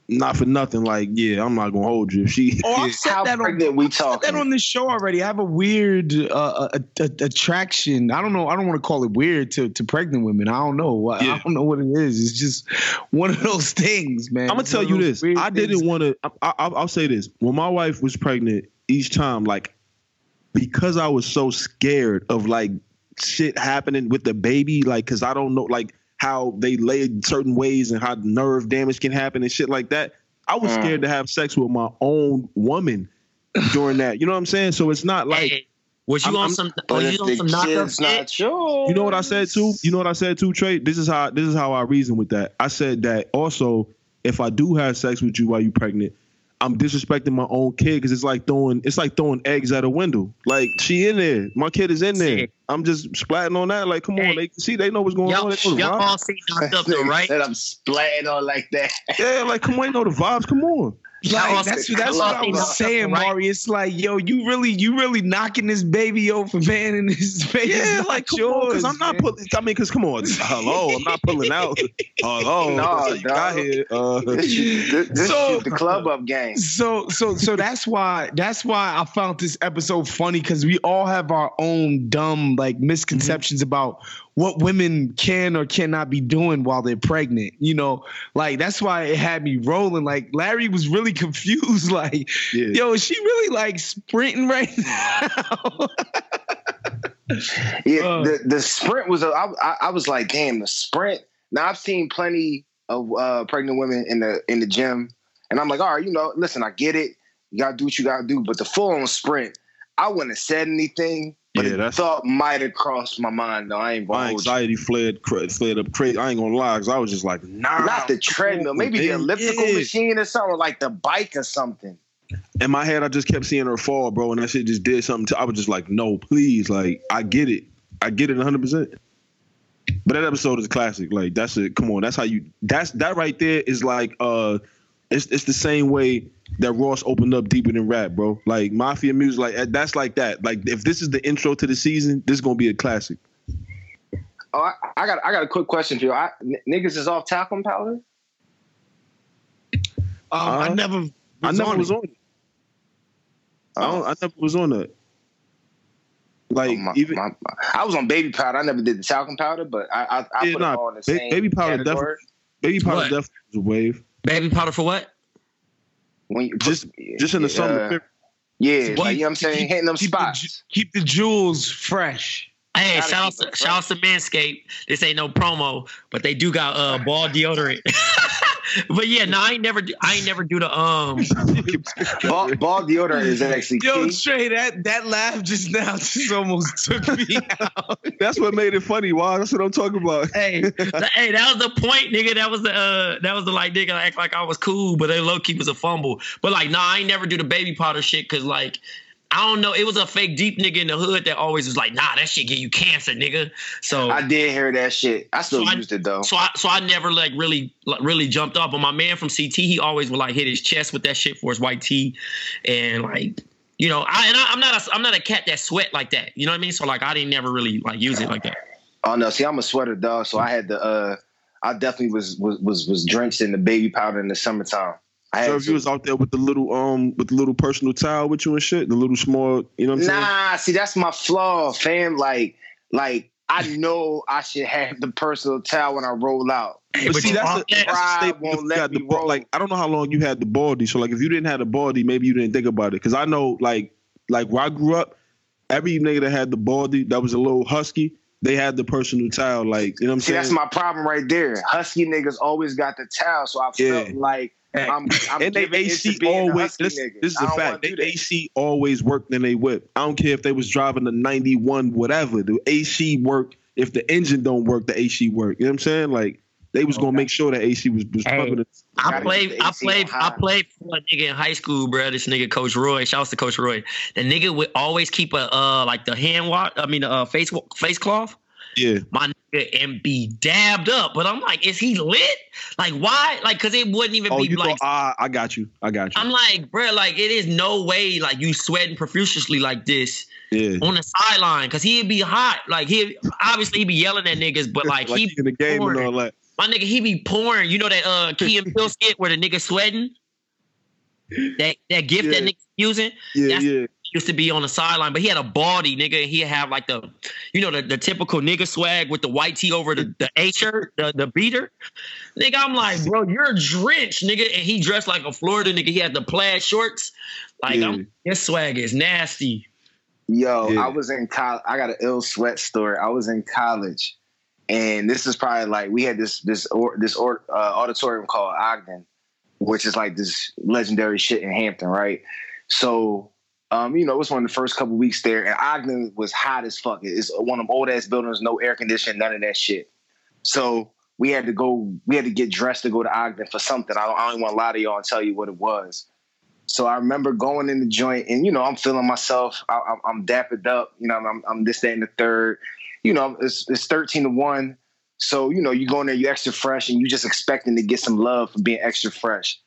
Speaker 4: Not for nothing, like yeah, I'm not gonna hold you. If she,
Speaker 5: Oh, I've said
Speaker 7: How
Speaker 5: that on
Speaker 7: we
Speaker 5: I've said that on this show already. I have a weird uh, a, a- attraction. I don't know. I don't want to call it weird to, to pregnant women. I don't know. I,
Speaker 4: Yeah.
Speaker 5: I don't know what it is. It's just one of those things, man.
Speaker 4: I'm gonna
Speaker 5: It's
Speaker 4: tell you this. I didn't want to. I, I, I'll say this. When my wife was pregnant, each time, like, because I was so scared of like shit happening with the baby, like, cause I don't know, like, how they laid certain ways and how nerve damage can happen and shit like that. I was
Speaker 7: Mm.
Speaker 4: scared to have sex with my own woman during that. You know what I'm saying? So it's not like.
Speaker 6: Hey, was you
Speaker 4: I'm-
Speaker 6: on
Speaker 4: I'm-
Speaker 6: some?
Speaker 7: But
Speaker 6: you on some
Speaker 7: knockups? Not
Speaker 6: shit?
Speaker 7: sure.
Speaker 4: You know what I said too? You know what I said too, Trey? This is how this is how I reason with that. I said that also, if I do have sex with you while you're pregnant, I'm disrespecting my own kid because it's like throwing it's like throwing eggs at a window. Like she in there, my kid is in there.
Speaker 6: Sick.
Speaker 4: I'm just splatting on that. Like, come on, they see they know what's going on.
Speaker 6: Y'all,
Speaker 4: They know
Speaker 6: y'all
Speaker 4: vibes.
Speaker 6: all seen knocked up though, right?
Speaker 7: That I'm splatting on like that.
Speaker 4: Yeah, like come on, they know the vibes. Come on.
Speaker 5: Like, that's
Speaker 6: seen
Speaker 5: that's what I
Speaker 6: up,
Speaker 5: was saying,
Speaker 6: right?
Speaker 5: Mari. It's like, yo, you really, you really knocking this baby over, man, and his face
Speaker 4: Yeah,
Speaker 5: is
Speaker 4: like
Speaker 5: not
Speaker 4: come on, because I'm not pulling. I mean, because come on, hello, I'm not pulling out. Hello,
Speaker 7: No,
Speaker 4: you got
Speaker 7: dog.
Speaker 4: here. Uh,
Speaker 7: This, shit- this, this
Speaker 5: So-
Speaker 7: the club up game.
Speaker 5: So so so that's why that's why I found this episode funny because we all have our own dumb like misconceptions about what women can or cannot be doing while they're pregnant. You know, like that's why it had me rolling. Like Larry was really confused. Like,
Speaker 4: Yeah.
Speaker 5: yo, is she really like sprinting right now?
Speaker 7: Yeah,
Speaker 5: Uh.
Speaker 7: the the sprint was. A, I, I, I was like, damn, the sprint. Now I've seen plenty of uh, pregnant women in the in the gym, and I'm like, all right, you know, listen, I get it. You gotta do what you gotta do, but the full on sprint, I wouldn't have said anything. But
Speaker 4: Yeah,
Speaker 7: the
Speaker 4: that's-
Speaker 7: thought might have crossed my mind. Though I ain't
Speaker 4: my
Speaker 7: hold you.
Speaker 4: anxiety flared flared up crazy. I ain't gonna lie, cause I was just like, nah.
Speaker 7: Not the treadmill, maybe the elliptical machine or something, like the bike or something.
Speaker 4: In my head, I just kept seeing her fall, bro, and that shit just did something. To, I was just like, no, please, like, I get it, I get it, 100. percent But that episode is a classic. Like, that's it. Come on, that's how you. That's that right there is like, uh, it's it's the same way that Ross opened up deeper than rap, bro. Like mafia music, like that's like that. Like if this is the intro to the season, this is gonna be a classic.
Speaker 7: Oh, I, I got I got a quick question for you. I, n- niggas is off talcum powder.
Speaker 5: Um, I
Speaker 4: Uh,
Speaker 5: never. Was
Speaker 4: I never
Speaker 5: on
Speaker 4: was on it. I, don't, I never was on that. Like
Speaker 7: Oh, my-
Speaker 4: even
Speaker 7: my- my- I was on baby powder. I never did the talcum powder, but I I, I
Speaker 4: Yeah,
Speaker 7: put
Speaker 4: nah,
Speaker 7: it all in the
Speaker 4: ba-
Speaker 7: same
Speaker 4: baby powder
Speaker 7: category.
Speaker 4: baby powder
Speaker 6: What?
Speaker 4: definitely was a wave.
Speaker 6: Baby powder for what?
Speaker 7: When you
Speaker 4: Just just in the summer.
Speaker 7: uh, yeah, like, you know what I'm saying,
Speaker 5: Keep-
Speaker 7: hitting them
Speaker 5: keep
Speaker 7: spots.
Speaker 5: ju- keep the jewels fresh.
Speaker 6: Hey, shout out, to,
Speaker 7: it
Speaker 6: shout out to Manscaped. This ain't no promo, but they do got uh ball deodorant. but yeah, no, I ain't never, do, I ain't never do the um.
Speaker 7: Ball, ball deodorant is actually
Speaker 5: Yo,
Speaker 7: key.
Speaker 5: Trey, that that laugh just now just almost took me out.
Speaker 4: That's what made it funny. Wow, that's what I'm talking about.
Speaker 6: hey, th- hey, that was the point, nigga. That was the, uh, that was the like, nigga, act like I was cool, but they low key was a fumble. But like, nah, I ain't never do the baby powder shit, cause like. I don't know. It was a fake deep nigga in the hood that always was like, nah, that shit give you cancer, nigga. So
Speaker 7: I did hear that shit. I still
Speaker 6: So I-
Speaker 7: used it though.
Speaker 6: So I so I never like really like, really jumped up. But my man from CT, he always would like hit his chest with that shit for his white tee, and like you know, I and I, I'm not a I'm not a cat that sweat like that. You know what I mean? So like I didn't never really like use it like that.
Speaker 7: Oh no, see, I'm a sweater dog, so I had to. uh I definitely was was was was drenched in the baby powder in the summertime. I
Speaker 4: So
Speaker 7: had
Speaker 4: if you was out there with the little um with the little personal towel with you and shit, the little small, you know what I'm saying?
Speaker 7: Nah, see, that's my flaw, fam. Like, like I know I should have the personal towel when I roll out.
Speaker 4: But
Speaker 6: but
Speaker 4: see, that's a,
Speaker 6: off
Speaker 4: that's a
Speaker 7: Pride
Speaker 4: statement
Speaker 7: won't let
Speaker 4: got the
Speaker 7: me
Speaker 4: ba-
Speaker 7: roll.
Speaker 4: like I don't know how long you had the baldy. So like if you didn't have the baldy, maybe you didn't think about it. Cause I know like like where I grew up, every nigga that had the baldy that was a little husky, they had the personal towel. Like you know what I'm
Speaker 7: See,
Speaker 4: saying?
Speaker 7: that's my problem right there. Husky niggas always got the towel, so I felt
Speaker 4: Yeah.
Speaker 7: like I'm, I'm
Speaker 4: and they AC
Speaker 7: being a
Speaker 4: always
Speaker 7: husky
Speaker 4: this, this is
Speaker 7: I
Speaker 4: a
Speaker 7: don't
Speaker 4: fact. They
Speaker 7: do.
Speaker 4: AC always worked in they whip. I don't care if they was driving the 91 whatever. The AC work. If the engine don't work, the AC work. You know what I'm saying? Like they was gonna make sure that AC was, was
Speaker 6: Hey.
Speaker 4: pumping it.
Speaker 6: I played, I played, I played for a nigga in high school, bro. This nigga, Coach Roy. Shouts to Coach Roy. The nigga would always keep a uh like the hand wash. I mean, the uh, face face cloth.
Speaker 4: Yeah.
Speaker 6: My nigga and be dabbed up, but I'm like, is he lit? Like, why? Like, cause it wouldn't even
Speaker 4: Oh,
Speaker 6: be
Speaker 4: you
Speaker 6: like.
Speaker 4: ah, I got you. I got you.
Speaker 6: I'm like, bro, like it is no way like you sweating profusely like this
Speaker 4: yeah.
Speaker 6: on the sideline, cause he'd be hot. Like he obviously he be yelling at niggas, but like,
Speaker 4: like
Speaker 6: he
Speaker 4: in the game and all that.
Speaker 6: my nigga, he be pouring. You know that uh Key and Peele skit where the nigga sweating? That that gift that
Speaker 4: Yeah.
Speaker 6: nigga using
Speaker 4: Yeah,
Speaker 6: That's-
Speaker 4: yeah.
Speaker 6: Used to be on the sideline, but he had a baldy nigga. and He'd have like the, you know, the, the typical nigga swag with the white tee over the, the A shirt, the, the beater. Nigga, I'm like, bro, you're drenched, nigga. And he dressed like a Florida nigga. He had the plaid shorts. Like,
Speaker 4: Yeah.
Speaker 6: I'm, his swag is nasty.
Speaker 7: Yo,
Speaker 4: Yeah.
Speaker 7: I was in college. I got an ill sweat story. I was in college, and this is probably like we had this this or, this or, uh, auditorium called Ogden, which is like this legendary shit in Hampton, right? So, um, you know, it was one of the first couple weeks there, and Ogden was hot as fuck. It's one of them old ass buildings, no air conditioning, none of that shit. So we had to go. We had to get dressed to go to Ogden for something. I don't, I don't want to lie to y'all and tell you what it was. So I remember going in the joint, and you know, I'm feeling myself. I, I'm, I'm dappered up. You know, I'm, I'm this, that, and the third. You know, it's it's 13 to one. So you know, you go in there, you extra fresh, and you just expecting to get some love for being extra fresh.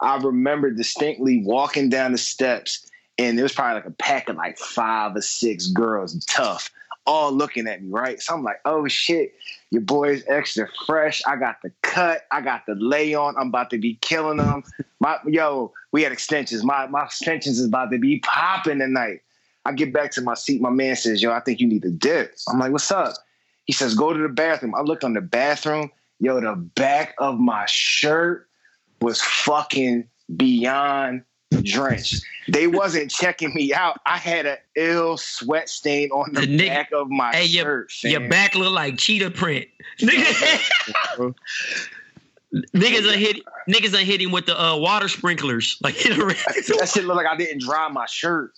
Speaker 7: I remember distinctly walking down the steps, and there was probably like a pack of like five or six girls, tough, all looking at me, right? So I'm like, oh shit, your boy's extra fresh. I got the cut, I got the lay on. I'm about to be killing them. My yo, we had extensions. My my extensions is about to be popping tonight. I get back to my seat. My man says, "Yo, I think you need a dip." I'm like, "What's up?" He says, "Go to the bathroom." I look on the bathroom. Yo, the back of my shirt was fucking beyond drenched. They wasn't checking me out. I had an ill sweat stain on the,
Speaker 6: The nigga-
Speaker 7: back of my
Speaker 6: Hey, your,
Speaker 7: shirt.
Speaker 6: your
Speaker 7: fam.
Speaker 6: back look like cheetah print. Nigga. niggas are hit niggas are hitting with the uh, water sprinklers. Like
Speaker 7: that shit look like I didn't dry my shirt.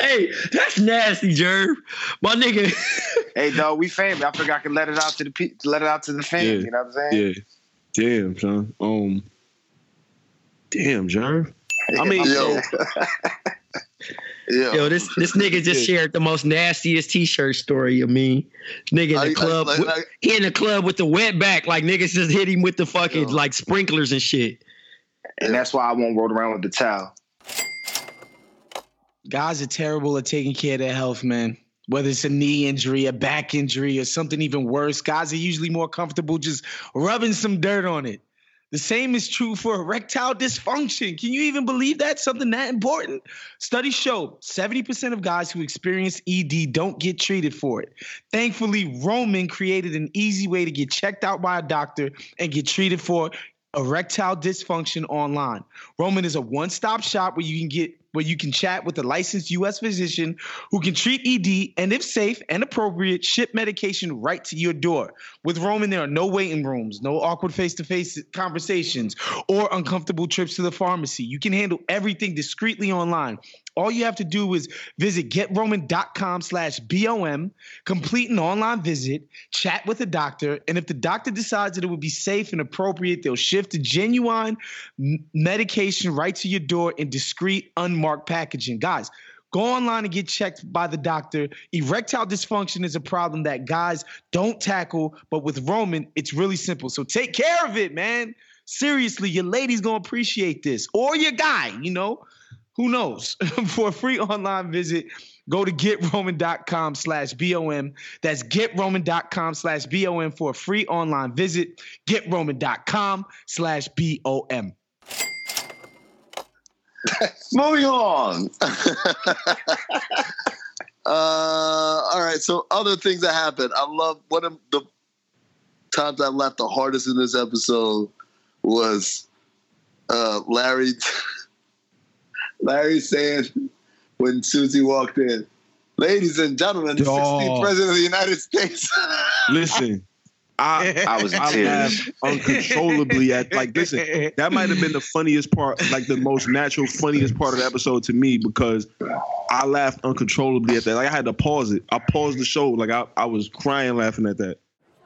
Speaker 6: hey, that's nasty, Jerv. My nigga.
Speaker 7: Hey, dog, we family. I figured I could let it out to the pe- let it out to the fam.
Speaker 4: Yeah.
Speaker 7: You know what I'm saying?
Speaker 4: Yeah. Damn, son. Um. Damn, John. I mean,
Speaker 7: Yo.
Speaker 3: Yeah.
Speaker 6: Yo, this this nigga just shared the most nastiest t-shirt story of me. Nigga in
Speaker 3: I- I-
Speaker 6: the club,
Speaker 3: like-
Speaker 6: with-
Speaker 3: like-
Speaker 6: he in the club with the wet back, like niggas just hit him with the fucking like sprinklers and shit.
Speaker 7: and that's why I won't roll around with the towel.
Speaker 5: Guys are terrible at taking care of their health, man. Whether it's a knee injury, a back injury, or something even worse, guys are usually more comfortable just rubbing some dirt on it. The same is true for erectile dysfunction. Can you even believe that? Something that important? Studies show 70% of guys who experience ED don't get treated for it. Thankfully, Roman created an easy way to get checked out by a doctor and get treated for erectile dysfunction online. Roman is a one-stop shop where you can get where you can chat with a licensed U.S. physician who can treat ED and, if safe and appropriate, ship medication right to your door. With Roman, there are no waiting rooms, no awkward face-to-face conversations, or uncomfortable trips to the pharmacy. You can handle everything discreetly online. All you have to do is visit getroman.com slash BOM, complete an online visit, chat with a doctor, and if the doctor decides that it would be safe and appropriate, they'll shift a genuine medication right to your door in discreet, unmarked packaging. Guys, Go online and get checked by the doctor. Erectile dysfunction is a problem that guys don't tackle, but with Roman, it's really simple. So take care of it, man. Seriously, your lady's gonna appreciate this, or your guy, you know. Who knows? For a free online visit, go to getroman.com slash BOM. That's getroman.com slash BOM for a free online visit. Getroman.com slash BOM.
Speaker 3: Moving on. uh, all right. So other things that happened. I love one of the times I laughed the hardest in this episode was uh, Larry. Larry saying when Susie walked in, "Ladies and gentlemen, the 16th
Speaker 4: Oh.
Speaker 3: president of the United States."
Speaker 4: Listen, I
Speaker 7: I was
Speaker 4: I laughed uncontrollably at like listen. That might have been the funniest part, like the most natural, funniest part of the episode to me because I laughed uncontrollably at that. Like I had to pause it. I paused the show. Like I, I was crying laughing at that.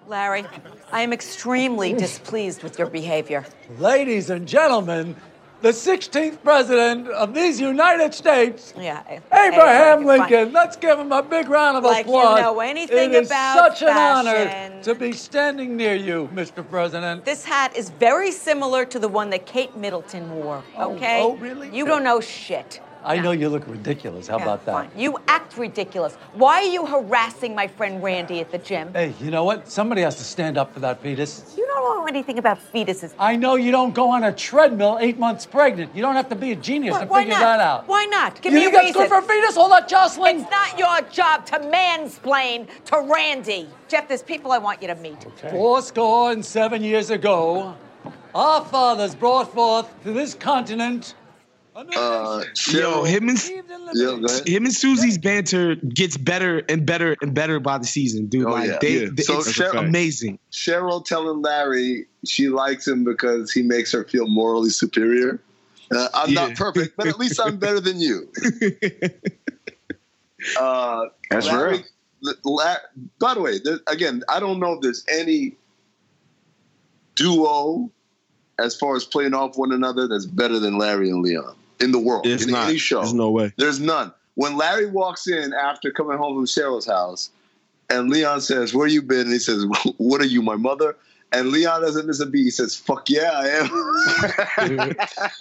Speaker 10: Larry, I am extremely displeased with your behavior.
Speaker 9: Ladies and gentlemen, the 16th president of these United States,
Speaker 10: Yeah.
Speaker 9: Abraham. Lincoln. Let's give him a big round of
Speaker 10: Like you
Speaker 9: applause.
Speaker 10: know anything
Speaker 9: it is
Speaker 10: about
Speaker 9: such an honor to be standing near you, Mr. President.
Speaker 10: This hat is very similar to the one that Kate Middleton wore,
Speaker 9: Oh,
Speaker 10: okay?
Speaker 9: oh, really?
Speaker 10: You don't know shit.
Speaker 9: I know you look ridiculous. How about that?
Speaker 10: fine. You act ridiculous. Why are you harassing my friend Randy at the gym?
Speaker 9: Hey, you know what? Somebody has to stand up for that fetus.
Speaker 10: You don't know anything about fetuses.
Speaker 9: I know you don't go on a treadmill eight months pregnant. You don't have to be a genius
Speaker 10: Why,
Speaker 9: to
Speaker 10: why
Speaker 9: figure
Speaker 10: not?
Speaker 9: that out.
Speaker 10: Why not? Give
Speaker 9: you
Speaker 10: me
Speaker 9: think
Speaker 10: a
Speaker 9: that's
Speaker 10: reason.
Speaker 9: good for a fetus? All that jostling?
Speaker 10: It's not your job to mansplain to Randy. Jeff, there's people I want you to meet.
Speaker 9: Four score and seven years ago, our fathers brought forth to this continent
Speaker 3: Uh.
Speaker 5: Yo, him and
Speaker 9: Believed in
Speaker 3: yeah,
Speaker 9: liberty.
Speaker 3: go ahead.
Speaker 5: him and Susie's banter gets better and better and better by the season, dude.
Speaker 3: Oh,
Speaker 5: like
Speaker 3: yeah.
Speaker 5: they,
Speaker 4: Yeah.
Speaker 5: they-
Speaker 3: So
Speaker 5: it's
Speaker 3: Cheryl-
Speaker 5: amazing.
Speaker 3: Cheryl telling Larry she likes him because he makes her feel morally superior. Uh, I'm
Speaker 4: Yeah.
Speaker 3: not perfect, but at least I'm better than you. Uh,
Speaker 7: That's
Speaker 3: Larry,
Speaker 7: real.
Speaker 3: La- by the way, there, again, I don't know if there's any duo as far as playing off one another that's better than Larry and Leon in the world.
Speaker 4: It's
Speaker 3: in
Speaker 4: not.
Speaker 3: any show.
Speaker 4: There's no way.
Speaker 3: There's none. When Larry walks in after coming home from Cheryl's house, and Leon says, "Where you been?" and he says, "What are you, my mother?" And Leon doesn't miss a beat. He says, "Fuck yeah, I am."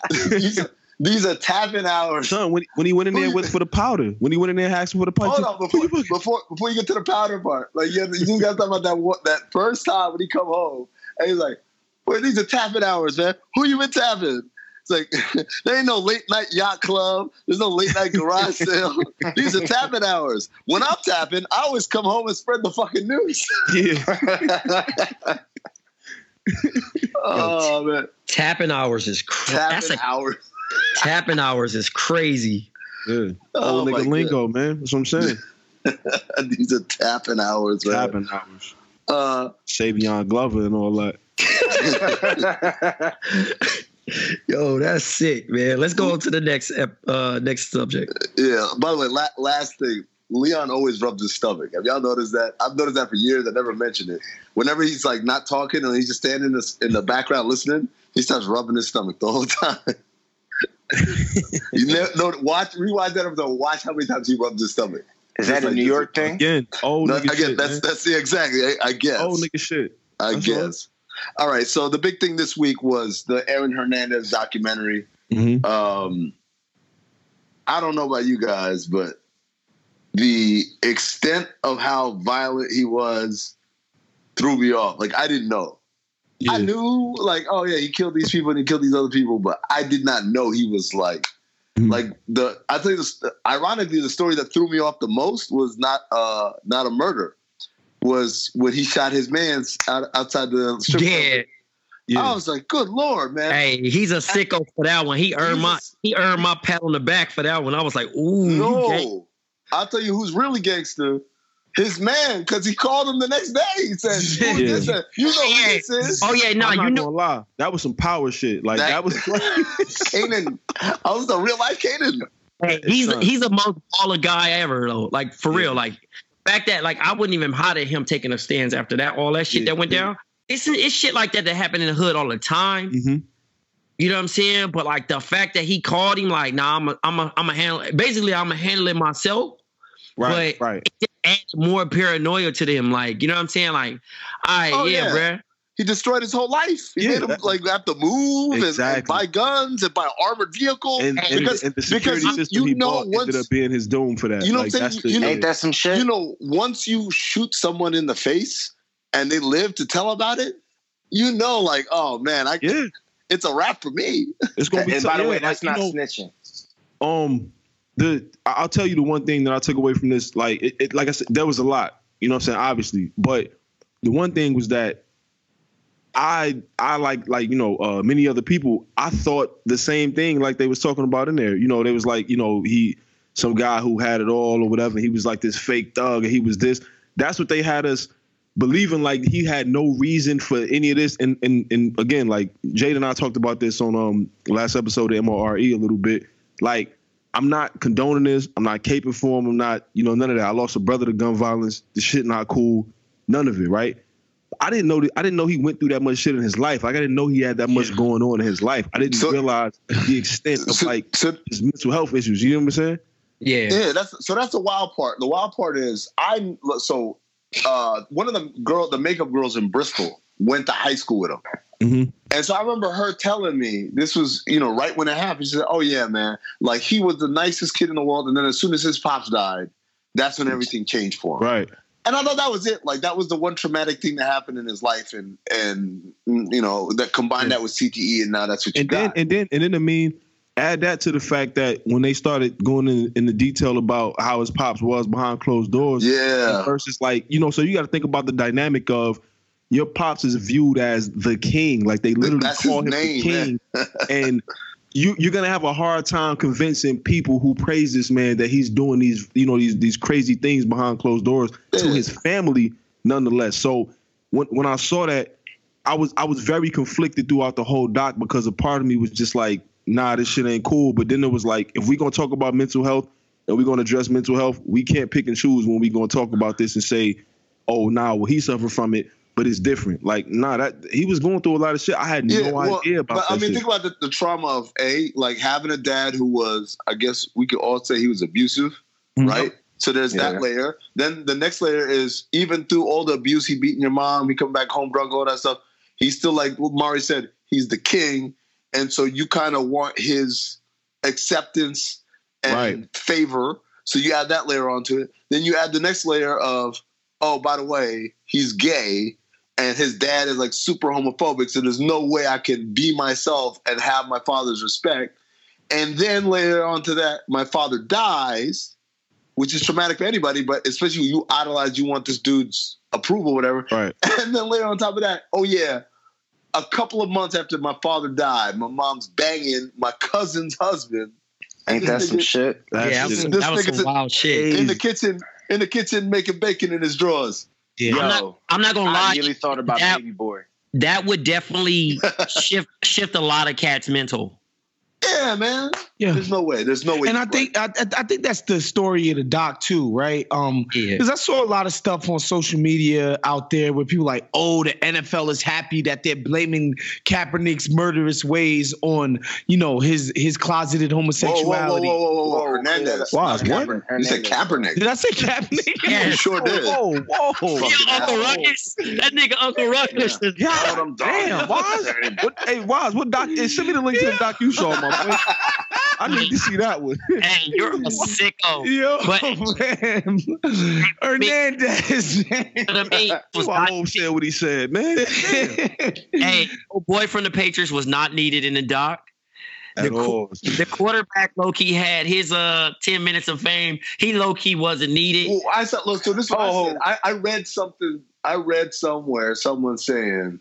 Speaker 3: these, are, these are tapping hours.
Speaker 4: Son, when, when he went in there with for the powder, when he went in there asking for the punch,
Speaker 3: Hold on, before, before before you get to the powder part, like you, you to talk about that that first time when he come home, and he's like, "Boy, these are tapping hours, man. Who you been tapping?" It's like there ain't no late night yacht club. There's no late night garage sale. These are tapping hours. When I'm tapping, I always come home and spread the fucking news.
Speaker 4: yeah,
Speaker 3: oh man,
Speaker 6: Tapping hours is cra- that's
Speaker 3: tapping
Speaker 6: a,
Speaker 3: hours.
Speaker 6: tapping hours is crazy.
Speaker 4: yeah.
Speaker 3: Oh,
Speaker 4: Old nigga lingo, man. That's what I'm saying.
Speaker 3: These are tapping hours, man.
Speaker 4: Tapping hours.
Speaker 3: Uh,
Speaker 4: Savion Glover and all that.
Speaker 6: Yo, that's sick, man. Let's go on to the next uh next subject.
Speaker 3: Yeah. By the way, la- last thing, Leon always rubs his stomach. Have y'all noticed that? I've noticed that for years. I never mentioned it. Whenever he's like not talking and he's just standing in the, in the background listening, he starts rubbing his stomach the whole time. you never, no, watch, rewind that episode. Watch how many times he rubs his stomach.
Speaker 7: Is that a
Speaker 3: like
Speaker 7: New. York thing?
Speaker 4: Again, old
Speaker 3: No,
Speaker 4: nigga
Speaker 3: again,
Speaker 4: shit.
Speaker 3: that's
Speaker 4: man.
Speaker 3: that's the exactly. I, I guess.
Speaker 4: old nigga shit.
Speaker 3: I
Speaker 4: That's
Speaker 3: guess. All right. So the big thing this week was the Aaron Hernandez documentary.
Speaker 4: Mm-hmm.
Speaker 3: Um, I don't know about you guys, but the extent of how violent he was threw me off. Like I didn't know. I knew, like, oh yeah, he killed these people and he killed these other people, but I did not know he was like,
Speaker 4: Mhm.
Speaker 3: like the. I tell you, the, ironically, the story that threw me off the most was not, uh, not a murder. Was when he shot his man's out, outside the strip club
Speaker 6: Yeah.
Speaker 3: I was like, good lord, man.
Speaker 6: Hey, he's a sicko for that one. He earned my he earned my pat on the back for that one. I was like, ooh, you
Speaker 3: No, I'll tell you who's really gangster. His man, because he called him the next day. He said, "Who
Speaker 4: Yeah.
Speaker 3: this is? "You know who this is?"
Speaker 6: Oh yeah, no,
Speaker 4: I'm
Speaker 6: you know.
Speaker 4: lie. That was some power shit. Like that,
Speaker 3: That-
Speaker 4: was
Speaker 3: Kanan. I was the real life Kanan.
Speaker 6: Hey, he's
Speaker 4: son.
Speaker 6: Uh, he's the most baller guy ever though. Like for real. Like back that like I wouldn't even hot at him taking a stance after that. All that shit
Speaker 4: Yeah,
Speaker 6: that went
Speaker 4: yeah.
Speaker 6: down. It's it's shit like that that happened in the hood all the time.
Speaker 4: Mhm.
Speaker 6: You know what I'm saying? But like the fact that he called him like, nah, I'm a, I'm a, I'm a handle. Basically, I'm a handle it myself.
Speaker 4: right,
Speaker 6: But-
Speaker 4: right.
Speaker 6: It adds more paranoia to them. Like you know what I'm saying? Like, all right,
Speaker 3: Oh,
Speaker 6: yeah,
Speaker 3: yeah.
Speaker 6: bruh.
Speaker 3: He destroyed his whole life. He
Speaker 4: Yeah,
Speaker 3: made him
Speaker 4: that-
Speaker 3: like have to move and- and, buy guns and buy armored vehicles.
Speaker 4: And, and,
Speaker 3: because
Speaker 4: and the security
Speaker 3: because
Speaker 4: system
Speaker 3: you
Speaker 4: he
Speaker 3: know
Speaker 4: bought ended up being his doom for that.
Speaker 3: You know what I'm saying?
Speaker 4: that's
Speaker 3: You know-
Speaker 4: shit.
Speaker 7: Ain't that some shit?
Speaker 3: you know, once you shoot someone in the face and they live to tell about it, you know, like, oh man, I
Speaker 4: yeah,
Speaker 3: it's a wrap for me.
Speaker 4: it's gonna be.
Speaker 7: and by the
Speaker 4: Yeah,
Speaker 7: way,
Speaker 4: like,
Speaker 7: that's
Speaker 4: you
Speaker 7: not
Speaker 4: know,
Speaker 7: snitching.
Speaker 4: um the I- I'll tell you the one thing that I took away from this, like it, it like I said, there was a lot, you know what I'm saying, obviously. But the one thing was that I I like like, you know, uh many other people, I thought the same thing like they was talking about in there. You know, they was like, you know, he some guy who had it all or whatever, he was like this fake thug and he was this. That's what they had us believing like he had no reason for any of this. And and and again, like Jade and I talked about this on um last episode of MORE a little bit. Like I'm not condoning this. I'm not caping for him. I'm not, you know, none of that. I lost a brother to gun violence. The shit not cool. None of it, right? I didn't know that. I didn't know he went through that much shit in his life. Like I didn't know he had that much going on in his life. I didn't
Speaker 3: So-
Speaker 4: realize the extent of
Speaker 3: So-
Speaker 4: like
Speaker 3: so-
Speaker 4: his mental health issues. You know what I'm saying?
Speaker 6: Yeah.
Speaker 3: Yeah, that's so that's the wild part. The wild part is I so uh one of the girl the makeup girls in Bristol went to high school with him.
Speaker 4: Mhm.
Speaker 3: And so I remember her telling me this was, you know, right when it happened. She said, Oh yeah, man. Like he was the nicest kid in the world. And then as soon as his pops died, that's when everything changed for him.
Speaker 4: Right.
Speaker 3: And I thought that was it. Like that was the one traumatic thing that happened in his life, and and mm, you know that combined that with CTE, and now that's what you
Speaker 4: and then
Speaker 3: got.
Speaker 4: and then and then I mean, add that to the fact that when they started going in, in the detail about how his pops was behind closed doors,
Speaker 3: yeah,
Speaker 4: versus like you know, so you got to think about the dynamic of your pops is viewed as the king, like they literally
Speaker 3: That's
Speaker 4: call him
Speaker 3: name,
Speaker 4: the king, and you you're gonna have a hard time convincing people who praise this man that he's doing these you know these these crazy things behind closed doors to his family, nonetheless. So when when I saw that, I was I was very conflicted throughout the whole doc because a part of me was just like, nah, this shit ain't cool. But then it was like, if we're gonna talk about mental health and we're gonna address mental health, we can't pick and choose when we're gonna talk about this and say, oh, nah, well he suffered from it, but it's different. Like, nah, that he was going through a lot of shit. I had no idea about
Speaker 3: but
Speaker 4: that
Speaker 3: I mean,
Speaker 4: shit.
Speaker 3: think about the, the trauma of a like having a dad who was, I guess we could all say he was abusive,
Speaker 4: Mhm.
Speaker 3: right? So there's
Speaker 7: Yeah.
Speaker 3: that layer. Then the next layer is even through all the abuse he beating your mom, he come back home drunk, all that stuff. He's still like what Mari said, he's the king, and so you kind of want his acceptance and
Speaker 4: Right.
Speaker 3: favor. So you add that layer onto it. Then you add the next layer of, oh, by the way, he's gay and his dad is like super homophobic. So there's no way I can be myself and have my father's respect. And then later onto that, my father dies, which is traumatic for anybody, but especially when you idolize, you want this dude's approval, whatever.
Speaker 4: Right.
Speaker 3: And then later on top of that, oh yeah, a couple of months after my father died, my mom's banging my cousin's husband
Speaker 7: Ain't that some shit?
Speaker 4: That
Speaker 6: yeah, that was,
Speaker 3: This
Speaker 6: that was some wild shit.
Speaker 3: in the kitchen, in the kitchen making bacon in his drawers.
Speaker 6: I'm not, I'm not gonna
Speaker 7: I
Speaker 6: lie.
Speaker 7: really thought about
Speaker 6: that,
Speaker 7: Baby Boy.
Speaker 6: that would definitely shift shift a lot of cats' mental.
Speaker 3: Yeah, man.
Speaker 5: Yeah.
Speaker 3: There's no way. There's no way.
Speaker 5: and I think I, I I think that's the story of the doc too, right? Um,
Speaker 6: Yeah.
Speaker 5: because I saw a lot of stuff on social media out there where people like, oh, the NFL is happy that they're blaming Kaepernick's murderous ways on, you know, his his closeted
Speaker 3: Whoa, whoa, whoa,
Speaker 5: homosexuality.
Speaker 3: whoa, whoa, whoa, whoa,
Speaker 7: Whoa,
Speaker 3: Hernandez.
Speaker 4: Wow, what?
Speaker 3: Kaepernick. You said Kaepernick.
Speaker 5: Did I say Kaepernick?
Speaker 6: Yeah,
Speaker 3: You sure did.
Speaker 4: Whoa, whoa,
Speaker 3: Fucking
Speaker 6: Yo, Uncle. Ruckus, that nigga Uncle Ruckus. is-
Speaker 4: Yeah, damn,
Speaker 7: dogs.
Speaker 4: Waz. What, hey, Waz, what doc? Hey, send me the link to the doc you saw, my boy. I need to see that one.
Speaker 6: Hey, you're a sicko.
Speaker 5: Yo,
Speaker 6: But-
Speaker 5: man. Hernandez.
Speaker 6: But I mean, was
Speaker 4: My
Speaker 6: not,
Speaker 4: home said what he said, man.
Speaker 6: Hey, old boy from the Patriots was not needed in the doc.
Speaker 4: At all.
Speaker 6: The quarterback low key had his uh 10 minutes of fame. He low key wasn't needed.
Speaker 3: Well, I said, look, so this is what
Speaker 7: Oh.
Speaker 3: I said. I, I read something. I read somewhere someone saying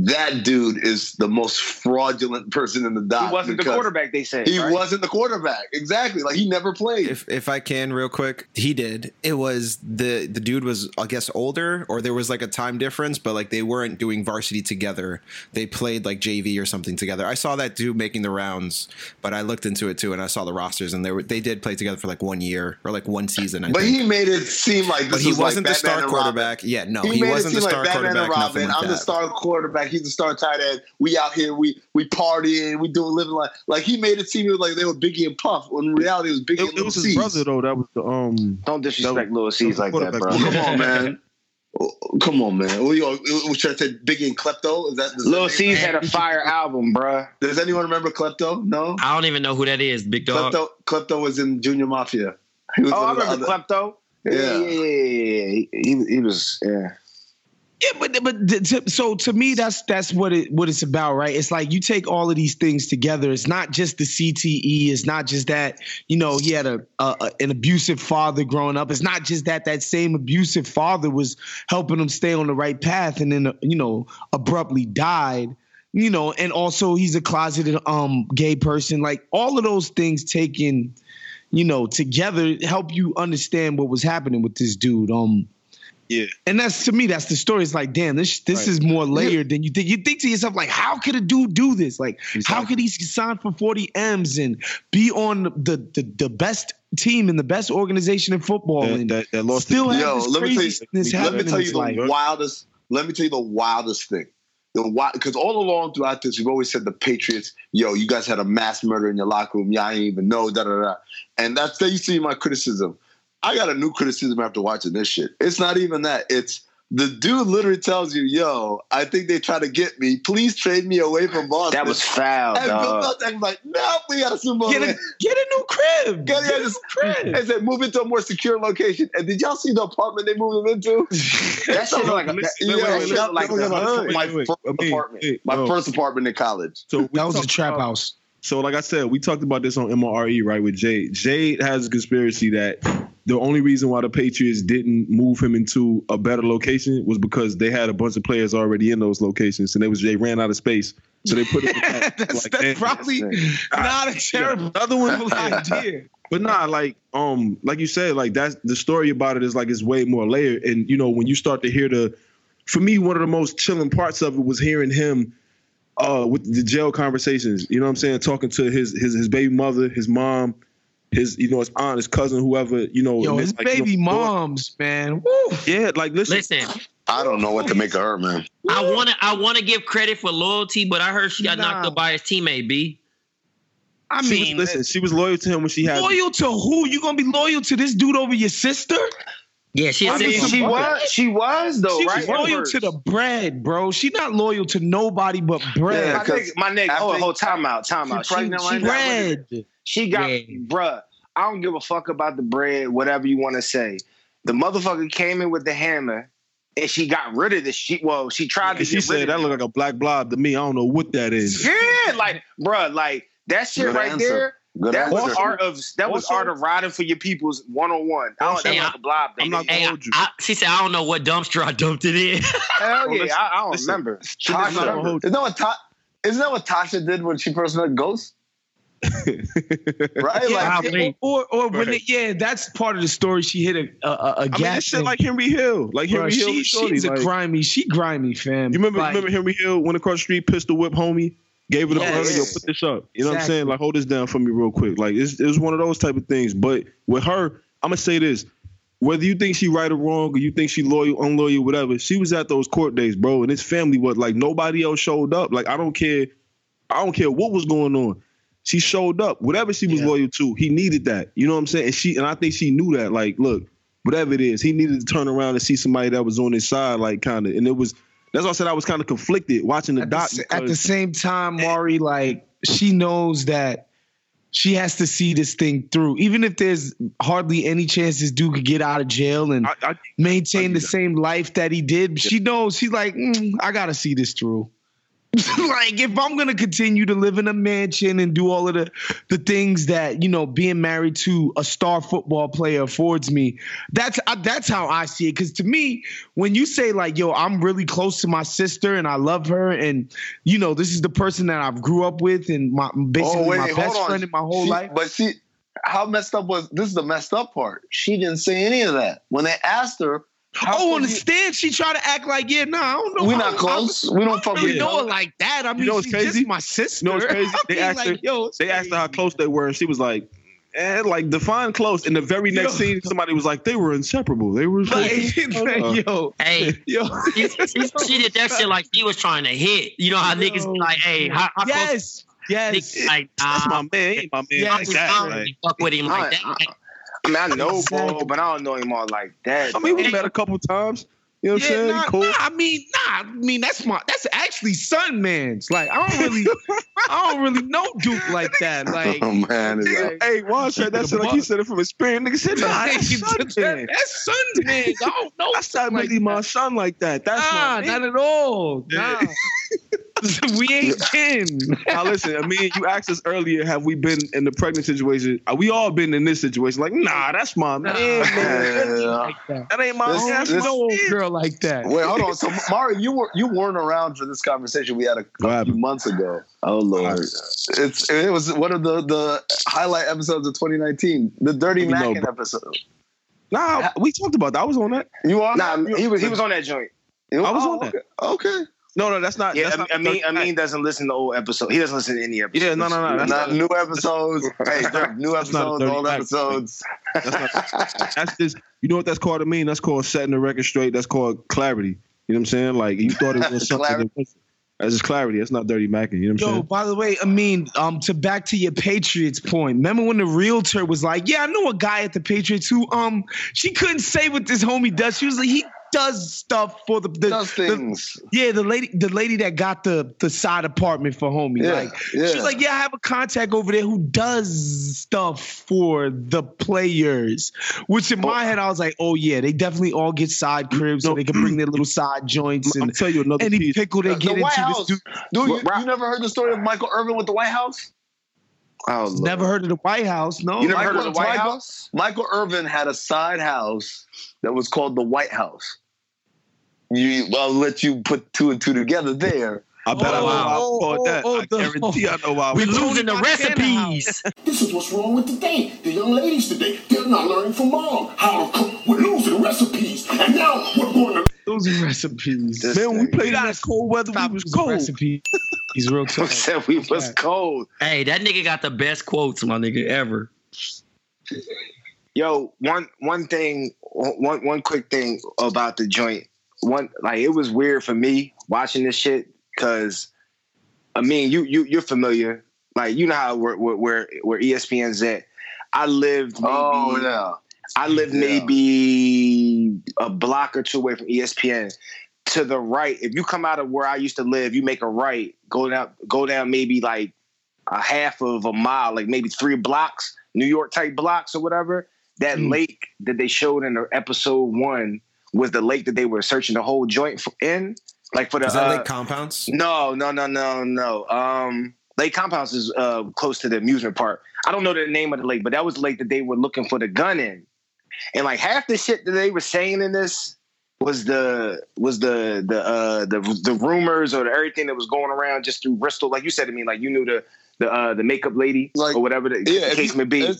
Speaker 3: that dude is the most fraudulent person in the doc.
Speaker 7: He wasn't the quarterback. They said
Speaker 3: He
Speaker 7: right?
Speaker 3: wasn't the quarterback. Exactly. Like he never played.
Speaker 11: If if I can real quick, he did. It was the the dude was I guess older or there was like a time difference, but like they weren't doing varsity together. They played like JV or something together. I saw that dude making the rounds, but I looked into it too and I saw the rosters and they were they did play together for like one year or like one season. I
Speaker 3: but
Speaker 11: think.
Speaker 3: he made it seem like this
Speaker 11: but he
Speaker 3: was
Speaker 11: wasn't the
Speaker 3: Batman
Speaker 11: star
Speaker 3: and Robin.
Speaker 11: quarterback. Yeah, no, he,
Speaker 3: made it
Speaker 11: wasn't the star
Speaker 3: like
Speaker 11: quarterback.
Speaker 3: and Robin.
Speaker 11: like
Speaker 3: I'm
Speaker 11: that.
Speaker 3: the star quarterback. He's the star tight end. We out here. We we partying. We doing living like like he made it seem like they were Biggie and Puff. When in reality, it was Biggie
Speaker 4: It,
Speaker 3: and
Speaker 4: it
Speaker 3: Little
Speaker 4: was his
Speaker 3: Cease.
Speaker 4: brother though. That was the um.
Speaker 7: Don't disrespect Lil
Speaker 4: Cease
Speaker 7: like that,
Speaker 4: quarterback.
Speaker 7: bro.
Speaker 3: Come on, man. Come on, man. What you, what should I say? Biggie and Klepto? Is that
Speaker 7: Lil
Speaker 3: that-
Speaker 7: Cease had a fire album, bro.
Speaker 3: Does anyone remember Klepto? No.
Speaker 6: I don't even know who that is, big dog.
Speaker 3: Klepto Klepto was in Junior Mafia. He was
Speaker 7: Oh, I
Speaker 3: one of the
Speaker 7: remember
Speaker 3: other-
Speaker 7: Klepto.
Speaker 3: Yeah.
Speaker 7: yeah, yeah, yeah. yeah. He, he, he was yeah.
Speaker 5: Yeah, but but to, so to me, that's that's what it what it's about, right? It's like you take all of these things together. It's not just the CTE. It's not just that you know he had a, a, an abusive father growing up. It's not just that that same abusive father was helping him stay on the right path, and then you know abruptly died. You know, and also he's a closeted um gay person. Like all of those things taken, you know, together help you understand what was happening with this dude. Um.
Speaker 4: Yeah.
Speaker 5: And that's to me, that's the story. It's like, damn, this this is more layered than you think. You think to yourself, like, how could a dude do this? Like, how could he sign for 40 M's and be on the the, the best team and the best organization in football
Speaker 4: That,
Speaker 5: and
Speaker 4: that, that lost
Speaker 5: still
Speaker 4: his-
Speaker 5: have
Speaker 3: Yo,
Speaker 5: this
Speaker 3: let me tell you-
Speaker 5: craziness
Speaker 3: Let
Speaker 5: happening
Speaker 3: me tell
Speaker 5: in
Speaker 3: you
Speaker 5: his
Speaker 3: the
Speaker 5: life?
Speaker 3: wildest. Let me tell you the wildest thing. The wild because all along throughout this, we've always said the Patriots, yo, you guys had a mass murder in your locker room. Y'all ain't even know, da da da. And that's that you see my criticism. I got a new criticism after watching this shit. It's not even that. It's the dude literally tells you, yo, I think they try to get me. Please trade me away from Boston.
Speaker 7: That was foul,
Speaker 3: And Bill
Speaker 7: dog.
Speaker 3: Belichick's like, no, we got a Super Bowl.
Speaker 5: Get a, get a new crib.
Speaker 3: Get,
Speaker 5: Get a new crib.
Speaker 3: and said, move into a more secure location. And did y'all see the apartment they moved him into?
Speaker 7: That shit look like a, that,
Speaker 3: Yeah,
Speaker 7: that shit
Speaker 3: that
Speaker 7: look like the
Speaker 3: my-
Speaker 4: Wait, wait,
Speaker 3: first
Speaker 4: I
Speaker 3: apartment.
Speaker 4: wait,
Speaker 3: My
Speaker 4: no.
Speaker 3: first apartment in college.
Speaker 4: So
Speaker 5: That was a trap
Speaker 4: about-
Speaker 5: house.
Speaker 4: So, like I said, we talked about this on MRE, right, with Jade. Jade has a conspiracy that the only reason why the Patriots didn't move him into a better location was because they had a bunch of players already in those locations, and they was they ran out of space, so they put it.
Speaker 5: that's
Speaker 4: like,
Speaker 5: that's probably not a terrible
Speaker 4: Another one,
Speaker 5: idea.
Speaker 4: but nah, like um, like you said, like that's the story about it is like it's way more layered, and you know when you start to hear the, for me, one of the most chilling parts of it was hearing him uh with the jail conversations. You know what I'm saying? Talking to his his his baby mother, his mom, his you know his aunt, his cousin, whoever. You know,
Speaker 5: Yo, his
Speaker 4: it's like, you
Speaker 5: baby
Speaker 4: know,
Speaker 5: moms, man. Woo.
Speaker 4: Yeah, like listen,
Speaker 6: Listen,
Speaker 3: I don't know what to make of her, man.
Speaker 6: I want to I want to give credit for loyalty, but I heard she got knocked up by his teammate. B.
Speaker 5: I
Speaker 4: she
Speaker 5: mean,
Speaker 4: was, listen, she was loyal to him when she had.
Speaker 5: loyal to who? You gonna be loyal to this dude over your sister?
Speaker 6: Yeah, she.
Speaker 7: I mean, she was, she was though,
Speaker 5: She
Speaker 7: right?
Speaker 5: was loyal to the bread, bro. She not loyal to nobody but bread.
Speaker 7: my nigga, my nigga. Oh,
Speaker 3: think-
Speaker 7: hold time out, time out.
Speaker 3: She
Speaker 7: She,
Speaker 3: pregnant
Speaker 7: she,
Speaker 3: right now?
Speaker 5: bread.
Speaker 7: she got,
Speaker 6: Yeah.
Speaker 7: bruh. I don't give a fuck about the bread, whatever you want to say. The motherfucker came in with the hammer, and she got rid of the shit. Well, she tried to.
Speaker 4: She
Speaker 7: get rid
Speaker 4: said
Speaker 7: of
Speaker 4: that
Speaker 7: it.
Speaker 4: looked like a black blob to me. I don't know what that is.
Speaker 7: Yeah, like, bruh, like that shit
Speaker 3: Good
Speaker 7: right
Speaker 3: answer.
Speaker 7: there.
Speaker 3: Good
Speaker 7: that was
Speaker 3: answer.
Speaker 7: art of that was
Speaker 4: Also-
Speaker 7: art of riding for your people's one on one. I don't
Speaker 4: Also-
Speaker 7: that's a blob.
Speaker 4: I'm not
Speaker 6: Hey, I,
Speaker 4: hold you.
Speaker 6: I, she said, I don't know what dumpster I dumped it in.
Speaker 7: Hell yeah,
Speaker 4: listen,
Speaker 7: I, I don't
Speaker 4: listen.
Speaker 7: remember.
Speaker 4: I'm not gonna
Speaker 3: Tasha,
Speaker 4: hold
Speaker 3: isn't that what Ta- isn't that what Tasha did when she first met Ghost? Right?
Speaker 5: Yeah,
Speaker 3: like,
Speaker 5: or or when it, yeah, that's part of the story. She hit a a, a, a
Speaker 4: I mean,
Speaker 5: gas.
Speaker 4: this shit like Henry Hill, like
Speaker 5: Bro,
Speaker 4: Henry Hill.
Speaker 5: she,
Speaker 4: and Shorty,
Speaker 5: she's a grimy. She grimy, fam.
Speaker 4: You remember,
Speaker 5: Like,
Speaker 4: remember Henry Hill went across the street, pistol whip homie, gave it up
Speaker 5: Yes.
Speaker 4: yo, put this up. You know what I'm saying? Like, hold this down for me real quick. Like, it's, it was one of those type of things. But with her, I'm gonna say this: whether you think she right or wrong, or you think she loyal, unloyal, whatever, she was at those court days, bro, and his family was like nobody else showed up. Like, I don't care, I don't care what was going on. She showed up, whatever she was
Speaker 5: Yeah.
Speaker 4: loyal to. He needed that. You know what I'm saying? And she and I think she knew that. Like, look, whatever it is, he needed to turn around and see somebody that was on his side, like kind of. And it was that's why I said I was kind of conflicted watching the
Speaker 5: at the,
Speaker 4: doc.
Speaker 5: s- at the same time, Mari, like she knows that she has to see this thing through, even if there's hardly any chance this dude could get out of jail and
Speaker 4: I, I,
Speaker 5: maintain
Speaker 4: I
Speaker 5: the
Speaker 4: that.
Speaker 5: same life that he did. She knows she's like, mm, I gotta see this through. like if I'm gonna continue to live in a mansion and do all of the the things that you know being married to a star football player affords me, that's uh, that's how I see it. Because to me, when you say like yo, I'm really close to my sister and I love her, and you know this is the person that I've grew up with and my basically
Speaker 3: Oh, wait,
Speaker 5: my best friend in my whole
Speaker 3: She-
Speaker 5: life.
Speaker 3: But she, how messed up was this? Is the messed up part. She didn't say any of that when they asked her. How
Speaker 5: Oh, on
Speaker 3: come
Speaker 5: the stand, she tried to act like, yeah, nah, I don't know.
Speaker 3: We
Speaker 5: I
Speaker 3: not
Speaker 5: don't-
Speaker 3: close.
Speaker 5: I,
Speaker 3: We don't
Speaker 5: I
Speaker 3: fuck
Speaker 5: really
Speaker 3: with
Speaker 5: know
Speaker 3: you.
Speaker 5: her like that. I mean,
Speaker 4: You know
Speaker 5: she's
Speaker 4: crazy?
Speaker 5: just my sister.
Speaker 4: You know what's crazy? They asked
Speaker 5: like,
Speaker 4: her.
Speaker 5: yo, it's
Speaker 4: They asked her how close they were, and she was like, and like define close." In the very next
Speaker 5: Yo.
Speaker 4: scene, somebody was like, "They were inseparable. They were."
Speaker 5: Like, like, yo,
Speaker 6: Hey,
Speaker 5: yo,
Speaker 6: she, she, she did that shit like she was trying to hit. You know how niggas be like, hey, how, how close?
Speaker 5: yes, yes.
Speaker 6: Niggas like,
Speaker 4: That's
Speaker 6: nah,
Speaker 4: my man. He my man.
Speaker 5: Yeah,
Speaker 4: like
Speaker 6: I just
Speaker 4: that.
Speaker 6: don't
Speaker 4: Like,
Speaker 6: really fuck with him like that.
Speaker 7: I, I, I mean, I know
Speaker 5: Exactly.
Speaker 7: Bo, but I don't know him all like that.
Speaker 4: I mean, we met a couple times. You know what I'm saying?
Speaker 5: nah,
Speaker 4: cool.
Speaker 5: nah, I mean, nah, I mean that's my that's actually son man's. Like I don't really I don't really know Duke like that. Oh, like
Speaker 3: Oh man,
Speaker 4: Nigga,
Speaker 3: like,
Speaker 4: hey, Juan said that shit like he said it from experience. Nigga said, "Nah, that's son man.
Speaker 5: that's son's man. I don't know.
Speaker 4: That's not
Speaker 5: like
Speaker 4: really my son like that. That's
Speaker 5: Nah,
Speaker 4: my man.
Speaker 5: not at all. Nah. we ain't kin.
Speaker 4: Now listen, I mean, you asked us earlier, have we been in the pregnant situation? Uh, We all been in this situation. Like, nah, that's my man. man.
Speaker 3: Yeah.
Speaker 5: Like that.
Speaker 4: That ain't my
Speaker 3: This-
Speaker 4: man. That's
Speaker 3: this-
Speaker 5: No
Speaker 4: man.
Speaker 5: girl like that.
Speaker 3: Wait, hold on. So, Mario, you were you weren't around for this conversation we had a,
Speaker 4: What
Speaker 3: a few months ago. Oh lord, it's it was one of the the highlight episodes of 2019, the Dirty
Speaker 4: You know,
Speaker 3: Mackin episode.
Speaker 4: Nah, we talked about that. I was on that.
Speaker 3: You on?
Speaker 7: Nah,
Speaker 3: that?
Speaker 7: he was he was on that joint.
Speaker 3: You-
Speaker 4: I was
Speaker 3: oh,
Speaker 4: on that.
Speaker 3: Okay. okay.
Speaker 4: No, no, that's not.
Speaker 7: Yeah,
Speaker 4: that's
Speaker 7: I,
Speaker 4: not
Speaker 7: I mean, I mean, doesn't listen to old episode. He doesn't listen to any episodes.
Speaker 4: Yeah, no, no, no. That's
Speaker 3: Not
Speaker 4: not,
Speaker 3: new episodes. hey, new
Speaker 4: That's not a
Speaker 3: episodes, old
Speaker 4: Mac.
Speaker 3: episodes.
Speaker 4: that's not. That's just. You know what that's called to me? That's called setting the record straight. That's called clarity. You know what I'm saying? Like you thought it was something. That wasn't. That's just clarity. That's not dirty macking. You know what I'm
Speaker 5: Yo,
Speaker 4: saying?
Speaker 5: by the way, I mean, um, to back to your Patriots point. Remember when the realtor was like, "Yeah, I know a guy at the Patriots who, um, she couldn't say what this homie does. She was like, he does stuff for the, the,
Speaker 3: Does
Speaker 5: the-
Speaker 3: things.
Speaker 5: yeah, the lady, the lady that got the the side apartment for homie.
Speaker 3: Yeah,
Speaker 5: like,
Speaker 3: yeah.
Speaker 5: she's like, yeah, I have a contact over there who does stuff for the players. Which in oh. my head, I was like, oh yeah, they definitely all get side cribs so they can bring mm. their little side joints
Speaker 4: I'll
Speaker 5: and
Speaker 4: tell you another
Speaker 5: any
Speaker 4: piece.
Speaker 5: pickle they
Speaker 3: The
Speaker 5: get
Speaker 3: White
Speaker 5: into.
Speaker 3: House.
Speaker 5: This dude,
Speaker 3: Dude, you, you never heard the story of Michael Irvin with the White House? Oh, Lord.
Speaker 5: never heard of the White House. No,
Speaker 7: You never
Speaker 3: Michael-
Speaker 7: heard of the White
Speaker 3: Michael-
Speaker 7: House?
Speaker 3: Michael Irvin had a side house that was called the White House. You, I'll let you put two and two together there.
Speaker 4: I bet I know
Speaker 5: Oh,
Speaker 4: why I
Speaker 5: oh,
Speaker 4: called that.
Speaker 5: oh,
Speaker 4: I oh,
Speaker 5: the-
Speaker 4: guarantee I know why. We're
Speaker 6: losing the recipes.
Speaker 12: This is what's wrong with today. The young ladies today, they're not learning from mom how to cook. We're losing recipes. And now we're going to
Speaker 5: those are recipes.
Speaker 3: This
Speaker 4: Man, we played in that cold weather, we was cold.
Speaker 5: Recipe. He's real
Speaker 3: Who
Speaker 5: tough.
Speaker 3: said we was cold?
Speaker 6: Hey, that nigga got the best quotes, my nigga, ever.
Speaker 7: Yo, one one thing, one one quick thing about the joint. One like it was weird for me watching this shit because I mean you you you're familiar. Like you know how where where where, where ESPN's at. I lived oh, maybe
Speaker 3: Oh yeah.
Speaker 7: I live
Speaker 3: Yeah.
Speaker 7: maybe a block or two away from ESPN. To the right, if you come out of where I used to live, you make a right, go down, go down maybe like a half of a mile, like maybe three blocks, New York type blocks or whatever. That
Speaker 5: Mm.
Speaker 7: lake that they showed in the episode one was the lake that they were searching the whole joint for, in, like for the
Speaker 11: Is that
Speaker 7: uh,
Speaker 11: like Compounce?
Speaker 7: no, no, no, no, no. Um, Lake Compounce is uh, close to the amusement park. I don't know the name of the lake, but that was the lake that they were looking for the gun in. And like half the shit that they were saying in this was the was the the uh the the rumors or the, everything that was going around just through Bristol. Like you said to me, like you knew the the uh the makeup lady
Speaker 3: Like,
Speaker 7: or whatever the
Speaker 3: Yeah,
Speaker 7: case may be.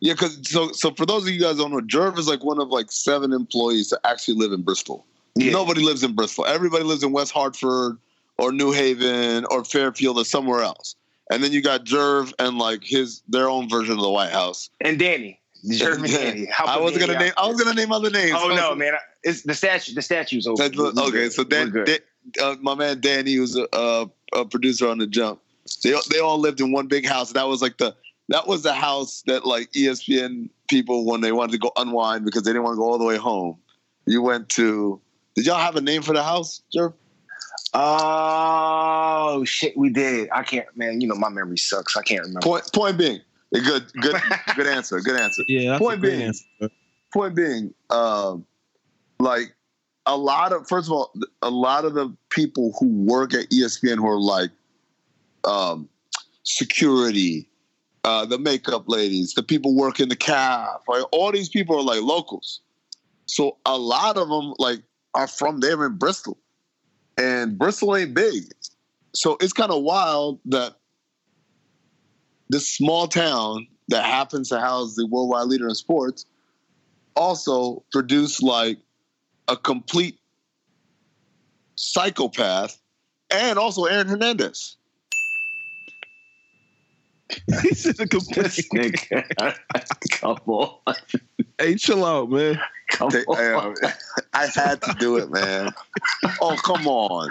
Speaker 3: Yeah, because so so for those of you guys who don't know, Jerv is like one of like seven employees that actually live in Bristol.
Speaker 7: Yeah.
Speaker 3: Nobody lives in Bristol. Everybody lives in West Hartford or New Haven or Fairfield or somewhere else. And then you got Jerv and like his their own version of the White House.
Speaker 7: And Danny, How
Speaker 3: I wasn't gonna name. I was gonna name other names.
Speaker 7: Oh no, man! It's the statue. The statue's over.
Speaker 3: Okay, so Dan. Dan- uh, my man Danny, was a, uh, a producer on the Jump, they they all lived in one big house. That was like the that was the house that like ESPN people when they wanted to go unwind because they didn't want to go all the way home. You went to. Did y'all have a name for the house, Jerv?
Speaker 7: Oh shit, we did. I can't, man. You know my memory sucks. I can't remember.
Speaker 3: Point point being, good good good answer. Good answer.
Speaker 4: Yeah, that's
Speaker 3: Point
Speaker 4: a
Speaker 3: being-
Speaker 4: answer.
Speaker 3: point being, um, like a lot of first of all, a lot of the people who work at ESPN who are like um, security, uh, the makeup ladies, the people working the caf, right? All these people are like locals. So a lot of them like are from there in Bristol, and Bristol ain't big. So it's kind of wild that this small town that happens to house the worldwide leader in sports also produced like a complete psychopath and also Aaron Hernandez.
Speaker 4: he said a complete
Speaker 7: Come on.
Speaker 4: Hey, chill out, man.
Speaker 7: Come
Speaker 3: They-
Speaker 7: on.
Speaker 3: I, um, I had to do it, man. Oh, come on.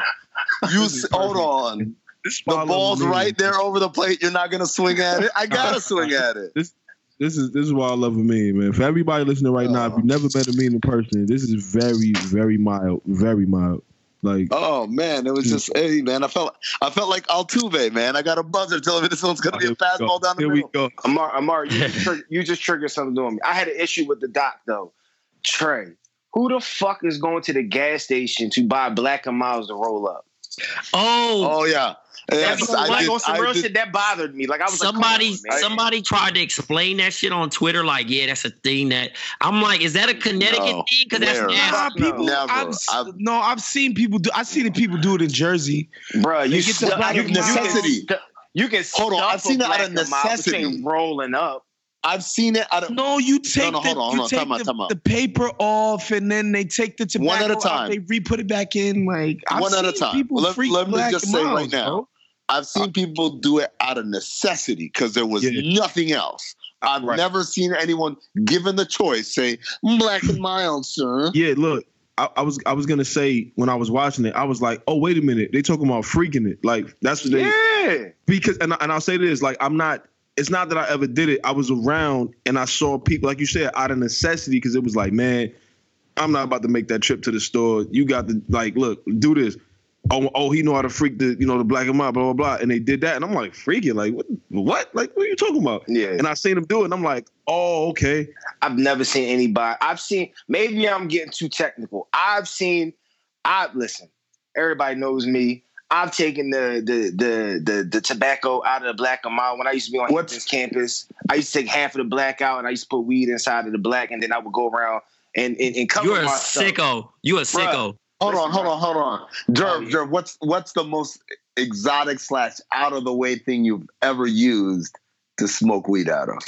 Speaker 3: You hold on. The ball's
Speaker 4: me.
Speaker 3: right there over the plate. You're not gonna swing at it. I gotta swing at it.
Speaker 4: This this is this is why I love a meme, man. For everybody listening right now, if you've never met a meme in person, this is very, very mild, very mild. Like
Speaker 3: Oh man, it was just hey man. I felt I felt like Altuve, man. I got a buzzer telling me this one's gonna be a fastball down the
Speaker 4: here
Speaker 3: middle.
Speaker 4: we go.
Speaker 7: Amar, Amar, you just, trigger, you just triggered something on me. I had an issue with the doc though. Trey, who the fuck is going to the gas station to buy Black and Milds to roll up?
Speaker 6: Oh,
Speaker 3: Oh yeah. Yes,
Speaker 7: That's like
Speaker 3: did-
Speaker 7: on some
Speaker 3: I
Speaker 7: real
Speaker 3: did-
Speaker 7: shit that bothered me. Like I was
Speaker 6: somebody
Speaker 7: like, on,
Speaker 6: somebody tried to explain that shit on Twitter. Like, yeah, that's a thing that I'm like, is that a Connecticut
Speaker 3: No,
Speaker 6: thing? Because that's
Speaker 3: where?
Speaker 6: nasty.
Speaker 5: Nah, people.
Speaker 3: Never.
Speaker 5: I've, s-
Speaker 3: I've-
Speaker 5: no, I've seen people do. I've seen people do it in Jersey.
Speaker 7: Bruh,
Speaker 5: They
Speaker 7: you
Speaker 5: get the
Speaker 7: stu-
Speaker 5: Black
Speaker 7: you,
Speaker 5: and
Speaker 7: you
Speaker 5: Miles.
Speaker 7: can
Speaker 3: Necessity.
Speaker 7: You can
Speaker 3: Hold on, I've seen
Speaker 7: a
Speaker 3: it out of
Speaker 7: Black
Speaker 3: necessity.
Speaker 7: rolling up.
Speaker 3: I've seen it out of
Speaker 5: No, you take
Speaker 3: no,
Speaker 5: the
Speaker 3: on,
Speaker 5: you
Speaker 3: on.
Speaker 5: take
Speaker 3: Time
Speaker 5: the, the paper off, and then they take the tobacco
Speaker 3: One at a
Speaker 5: out,
Speaker 3: time.
Speaker 5: They re-put it back in. Like I've
Speaker 3: one at a time.
Speaker 5: People
Speaker 3: Let,
Speaker 5: freak
Speaker 3: let me
Speaker 5: Black
Speaker 3: just say
Speaker 5: Miles,
Speaker 3: right now,
Speaker 5: bro.
Speaker 3: I've seen people do it out of necessity because there was
Speaker 4: Yeah.
Speaker 3: nothing else. I've
Speaker 7: Right.
Speaker 3: never seen anyone given the choice say black and mild, sir.
Speaker 4: Yeah, look, I, I was I was gonna say when I was watching it, I was like, oh wait a minute, they talking about freaking it. Like that's what they
Speaker 7: Yeah.
Speaker 4: because and, and I'll say this, like I'm not it's not that I ever did it. I was around and I saw people, like you said, out of necessity, because it was like, man, I'm not about to make that trip to the store. You got to like, look, do this. Oh, oh, he know how to freak the, you know, the black and white, blah blah blah, and they did that, and I'm like, freaking, like, what, what, like, what are you talking about?
Speaker 7: Yeah.
Speaker 4: And I seen him do it, and I'm like, oh, okay,
Speaker 7: I've never seen anybody. I've seen maybe I'm getting too technical. I've seen. I listen. Everybody knows me. I've taken the the the the, the tobacco out of the black and mild when I used to be on Hampton's campus. I used to take half of the black out and I used to put weed inside of the black, and then I would go around and and, and cover
Speaker 6: You're a
Speaker 7: myself.
Speaker 6: sicko. You a sicko.
Speaker 3: Hold on, hold on, hold on. Jerv, Jerv, what's what's the most exotic slash out of the way thing you've ever used to smoke weed out of?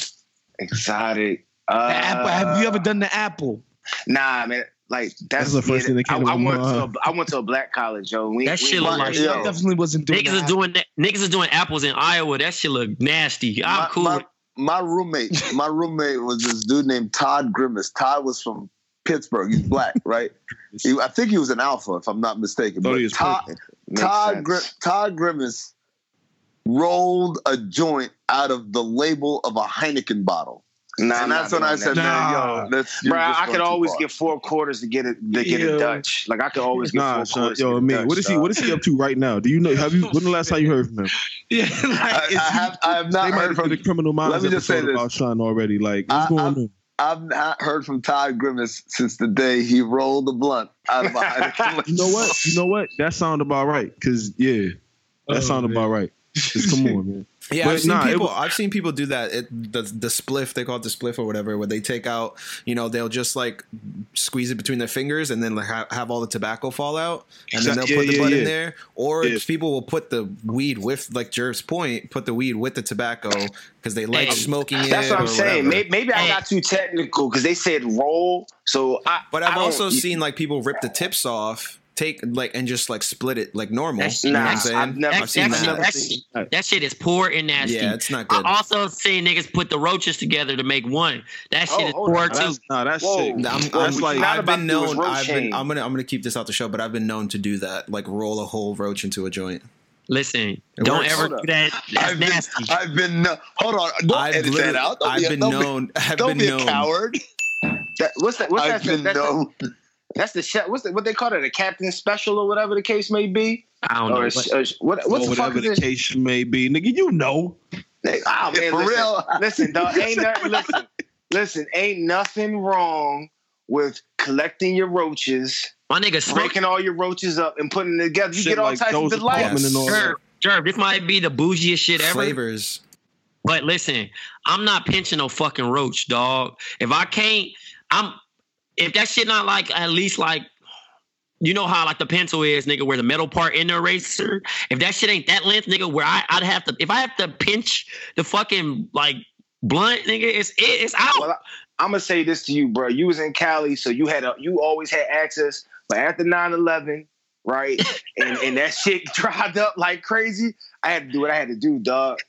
Speaker 7: Exotic. Uh,
Speaker 5: The apple. Have you ever done the apple?
Speaker 7: Nah, man. Like that's,
Speaker 4: That's the first thing that
Speaker 7: I,
Speaker 4: came to
Speaker 7: I
Speaker 4: my
Speaker 7: went to a. I went to a black college, yo. We,
Speaker 6: That
Speaker 7: we
Speaker 6: shit look like-
Speaker 3: Yo.
Speaker 5: Definitely wasn't doing
Speaker 6: Niggas
Speaker 5: that.
Speaker 6: is doing that. Niggas is doing apples in Iowa. That shit look nasty. I'm
Speaker 3: my,
Speaker 6: cool.
Speaker 3: My, my roommate, my roommate was this dude named Todd Grimace. Todd was from Pittsburgh. He's black, right? He- I think he was an alpha, if I'm not mistaken. But
Speaker 4: he was
Speaker 3: Todd,
Speaker 4: purple.
Speaker 3: Todd,
Speaker 7: sense.
Speaker 3: Gri- Todd Grimace rolled a joint out of the label of a Heineken bottle.
Speaker 7: Nah,
Speaker 3: and
Speaker 7: nah,
Speaker 3: that's when
Speaker 7: nah,
Speaker 3: I said,
Speaker 7: nah.
Speaker 3: man,
Speaker 5: Nah.
Speaker 3: yo, that's
Speaker 7: Bro, I
Speaker 3: going
Speaker 7: could always
Speaker 3: far.
Speaker 7: get four quarters to get it to get
Speaker 5: Yeah.
Speaker 7: a Dutch. Like I could always get
Speaker 4: nah,
Speaker 7: four
Speaker 4: son,
Speaker 7: quarters.
Speaker 4: yo,
Speaker 7: to get
Speaker 4: man,
Speaker 7: Dutch,
Speaker 4: what is he, what is he up to right now? Do you know? Have you? When the last time you heard from him?
Speaker 5: Yeah, like,
Speaker 3: I, I,
Speaker 5: he,
Speaker 3: have, I have not
Speaker 4: They might
Speaker 3: heard
Speaker 4: have
Speaker 3: from
Speaker 4: did a criminal minds
Speaker 3: Let me just say this.
Speaker 4: about Sean already. Like, what's
Speaker 3: I-
Speaker 4: going
Speaker 3: I'm-
Speaker 4: on?
Speaker 3: I've not heard from Todd Grimace since the day he rolled the blunt out of a Heineken.
Speaker 4: You know what? You know what? That sound about right. Cause yeah, that
Speaker 5: Oh,
Speaker 4: sound
Speaker 5: man.
Speaker 4: about right. Just come on, man.
Speaker 11: Yeah,
Speaker 4: But
Speaker 11: I've seen
Speaker 4: nah,
Speaker 11: people.
Speaker 4: wa-
Speaker 11: I've seen people do that. It, the the spliff they call it the spliff or whatever, where they take out. You know, they'll just like squeeze it between their fingers and then like ha- have all the tobacco fall out, and then they'll
Speaker 4: Exact-
Speaker 11: put
Speaker 4: yeah,
Speaker 11: the
Speaker 4: yeah,
Speaker 11: butt in there. Or
Speaker 4: Yeah.
Speaker 11: people will put the weed with like Jerv's point, put the weed with the tobacco because they like
Speaker 6: Hey,
Speaker 11: smoking it.
Speaker 7: That's what I'm
Speaker 11: or
Speaker 7: saying.
Speaker 11: whatever.
Speaker 7: Maybe, maybe I
Speaker 6: Hey.
Speaker 7: got too technical because they said roll. So I.
Speaker 11: But
Speaker 7: I
Speaker 11: I've
Speaker 7: don't-
Speaker 11: also seen like people rip the tips off, take like and just like split it like normal.
Speaker 6: That's-
Speaker 11: you know what I'm
Speaker 7: nah,
Speaker 11: saying?
Speaker 7: I've never
Speaker 6: That,
Speaker 11: seen
Speaker 6: that,
Speaker 11: that.
Speaker 6: shit, that, shit, that shit is poor and nasty.
Speaker 11: Yeah, it's not good.
Speaker 6: I also seen niggas put the roaches together to make one. That shit
Speaker 7: Oh,
Speaker 6: is
Speaker 7: hold
Speaker 6: poor
Speaker 7: on.
Speaker 6: too.
Speaker 4: That's, nah, that's
Speaker 7: Whoa.
Speaker 4: sick.
Speaker 11: I'm,
Speaker 7: that's
Speaker 11: I'm, like I've been
Speaker 7: to do is
Speaker 11: known. I've been, I'm gonna. I'm gonna keep this out the show, but I've been known to do that, like roll a whole roach into a joint.
Speaker 6: Listen,
Speaker 11: It
Speaker 6: don't
Speaker 11: works.
Speaker 6: ever do that. That's
Speaker 3: I've been. I've been, uh, hold on, don't
Speaker 11: I've
Speaker 3: edit that out. Don't
Speaker 11: I've
Speaker 3: be, a-
Speaker 11: been
Speaker 3: don't be-
Speaker 11: known. I've
Speaker 3: don't
Speaker 11: been
Speaker 3: be
Speaker 11: known.
Speaker 3: a coward.
Speaker 7: That, what's that? What's
Speaker 3: I've
Speaker 7: that?
Speaker 3: been
Speaker 7: That's,
Speaker 3: known.
Speaker 7: the, that's the chef. What's the, what they call it? A captain special or whatever the case may be.
Speaker 6: I don't know.
Speaker 7: A,
Speaker 6: What,
Speaker 7: a, what, what's
Speaker 4: or
Speaker 7: the fuck
Speaker 4: whatever
Speaker 7: is
Speaker 4: the
Speaker 7: this?
Speaker 4: case may be, nigga. You know.
Speaker 7: They- Oh man,
Speaker 3: For
Speaker 7: listen,
Speaker 3: real.
Speaker 7: listen, dog. Ain't nothing. Listen, listen. Ain't nothing wrong with collecting your roaches
Speaker 6: My nigga, smoke.
Speaker 7: breaking all your roaches up and putting it together. You
Speaker 4: Shit
Speaker 7: get all
Speaker 4: like
Speaker 7: types of
Speaker 4: those
Speaker 7: delights.
Speaker 4: apartment and all that.
Speaker 6: Jerv, Jerv, this might be the bougiest shit ever.
Speaker 11: Flavors.
Speaker 6: But listen, I'm not pinching no fucking roach, dog. If I can't, I'm if that shit not like at least like you know how like the pencil is, nigga, where the metal part in the eraser. If that shit ain't that length, nigga, where I, I'd have to if I have to pinch the fucking like blunt, nigga, it's it, it's out.
Speaker 7: Well, I'm gonna say this to you, bro. You was in Cali, so you had a you always had access. But after 9-11, right, and and that shit dried up like crazy. I had to do what I had to do, dog.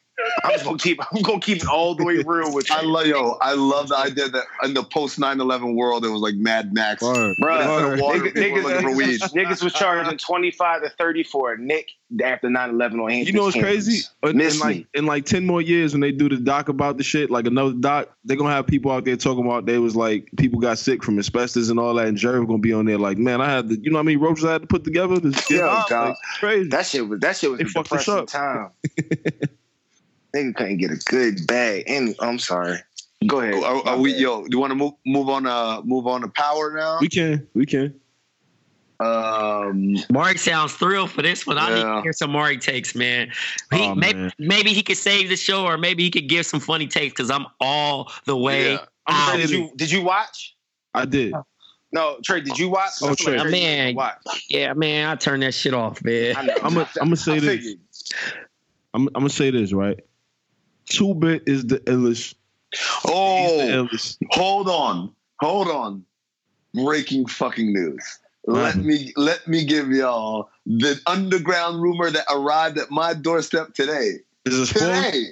Speaker 7: I'm just gonna keep. I'm gonna keep it all the way real with you.
Speaker 3: I love yo. I love the idea that in the post 9/11 world, it was like Mad Max.
Speaker 7: Bro,
Speaker 3: Instead
Speaker 7: niggas,
Speaker 3: people were looking for weed.
Speaker 7: niggas was charging 25 to 30 for a nick after 9-11 on
Speaker 4: You know what's crazy? In,
Speaker 7: Miss
Speaker 4: in like in like ten more years, when they do the doc about the shit, like another doc, they're gonna have people out there talking about they was like people got sick from asbestos and all that, and Jerry gonna be on there like, man, I had to, you know how many ropes I had to put together to get
Speaker 7: Yeah,
Speaker 4: out? Like, crazy.
Speaker 7: That shit was that shit was
Speaker 4: They
Speaker 7: a
Speaker 4: fucked
Speaker 7: depressing
Speaker 4: up.
Speaker 7: time. Nigga couldn't get a good bag. And I'm sorry. Go ahead.
Speaker 3: Are,
Speaker 7: My
Speaker 3: are we yo? Do you want to move move on? Uh, move on to power now.
Speaker 4: we can, we can.
Speaker 3: Um,
Speaker 6: Mark sounds thrilled for this one. I need to hear some Mark takes, man. He,
Speaker 4: Oh,
Speaker 6: maybe,
Speaker 4: man.
Speaker 6: maybe he could save the show, or maybe he could give some funny takes because I'm all the way
Speaker 3: Yeah.
Speaker 7: I'm
Speaker 6: out.
Speaker 7: sorry, did you did you watch?
Speaker 4: I did.
Speaker 7: No, Trey, did you watch?
Speaker 4: Oh,
Speaker 7: I feel
Speaker 4: Trey.
Speaker 7: you
Speaker 6: Man.
Speaker 7: watch.
Speaker 6: Yeah, man, I turned that shit off, man.
Speaker 7: I know.
Speaker 4: I'm gonna, I'm gonna say this. I'm, I'm gonna say this right. Two bit is the illest. He's the
Speaker 3: oh,
Speaker 4: illest.
Speaker 3: hold on, hold on. Breaking fucking news. Let me let me give y'all the underground rumor that arrived at my doorstep today.
Speaker 4: Is it?
Speaker 3: Today.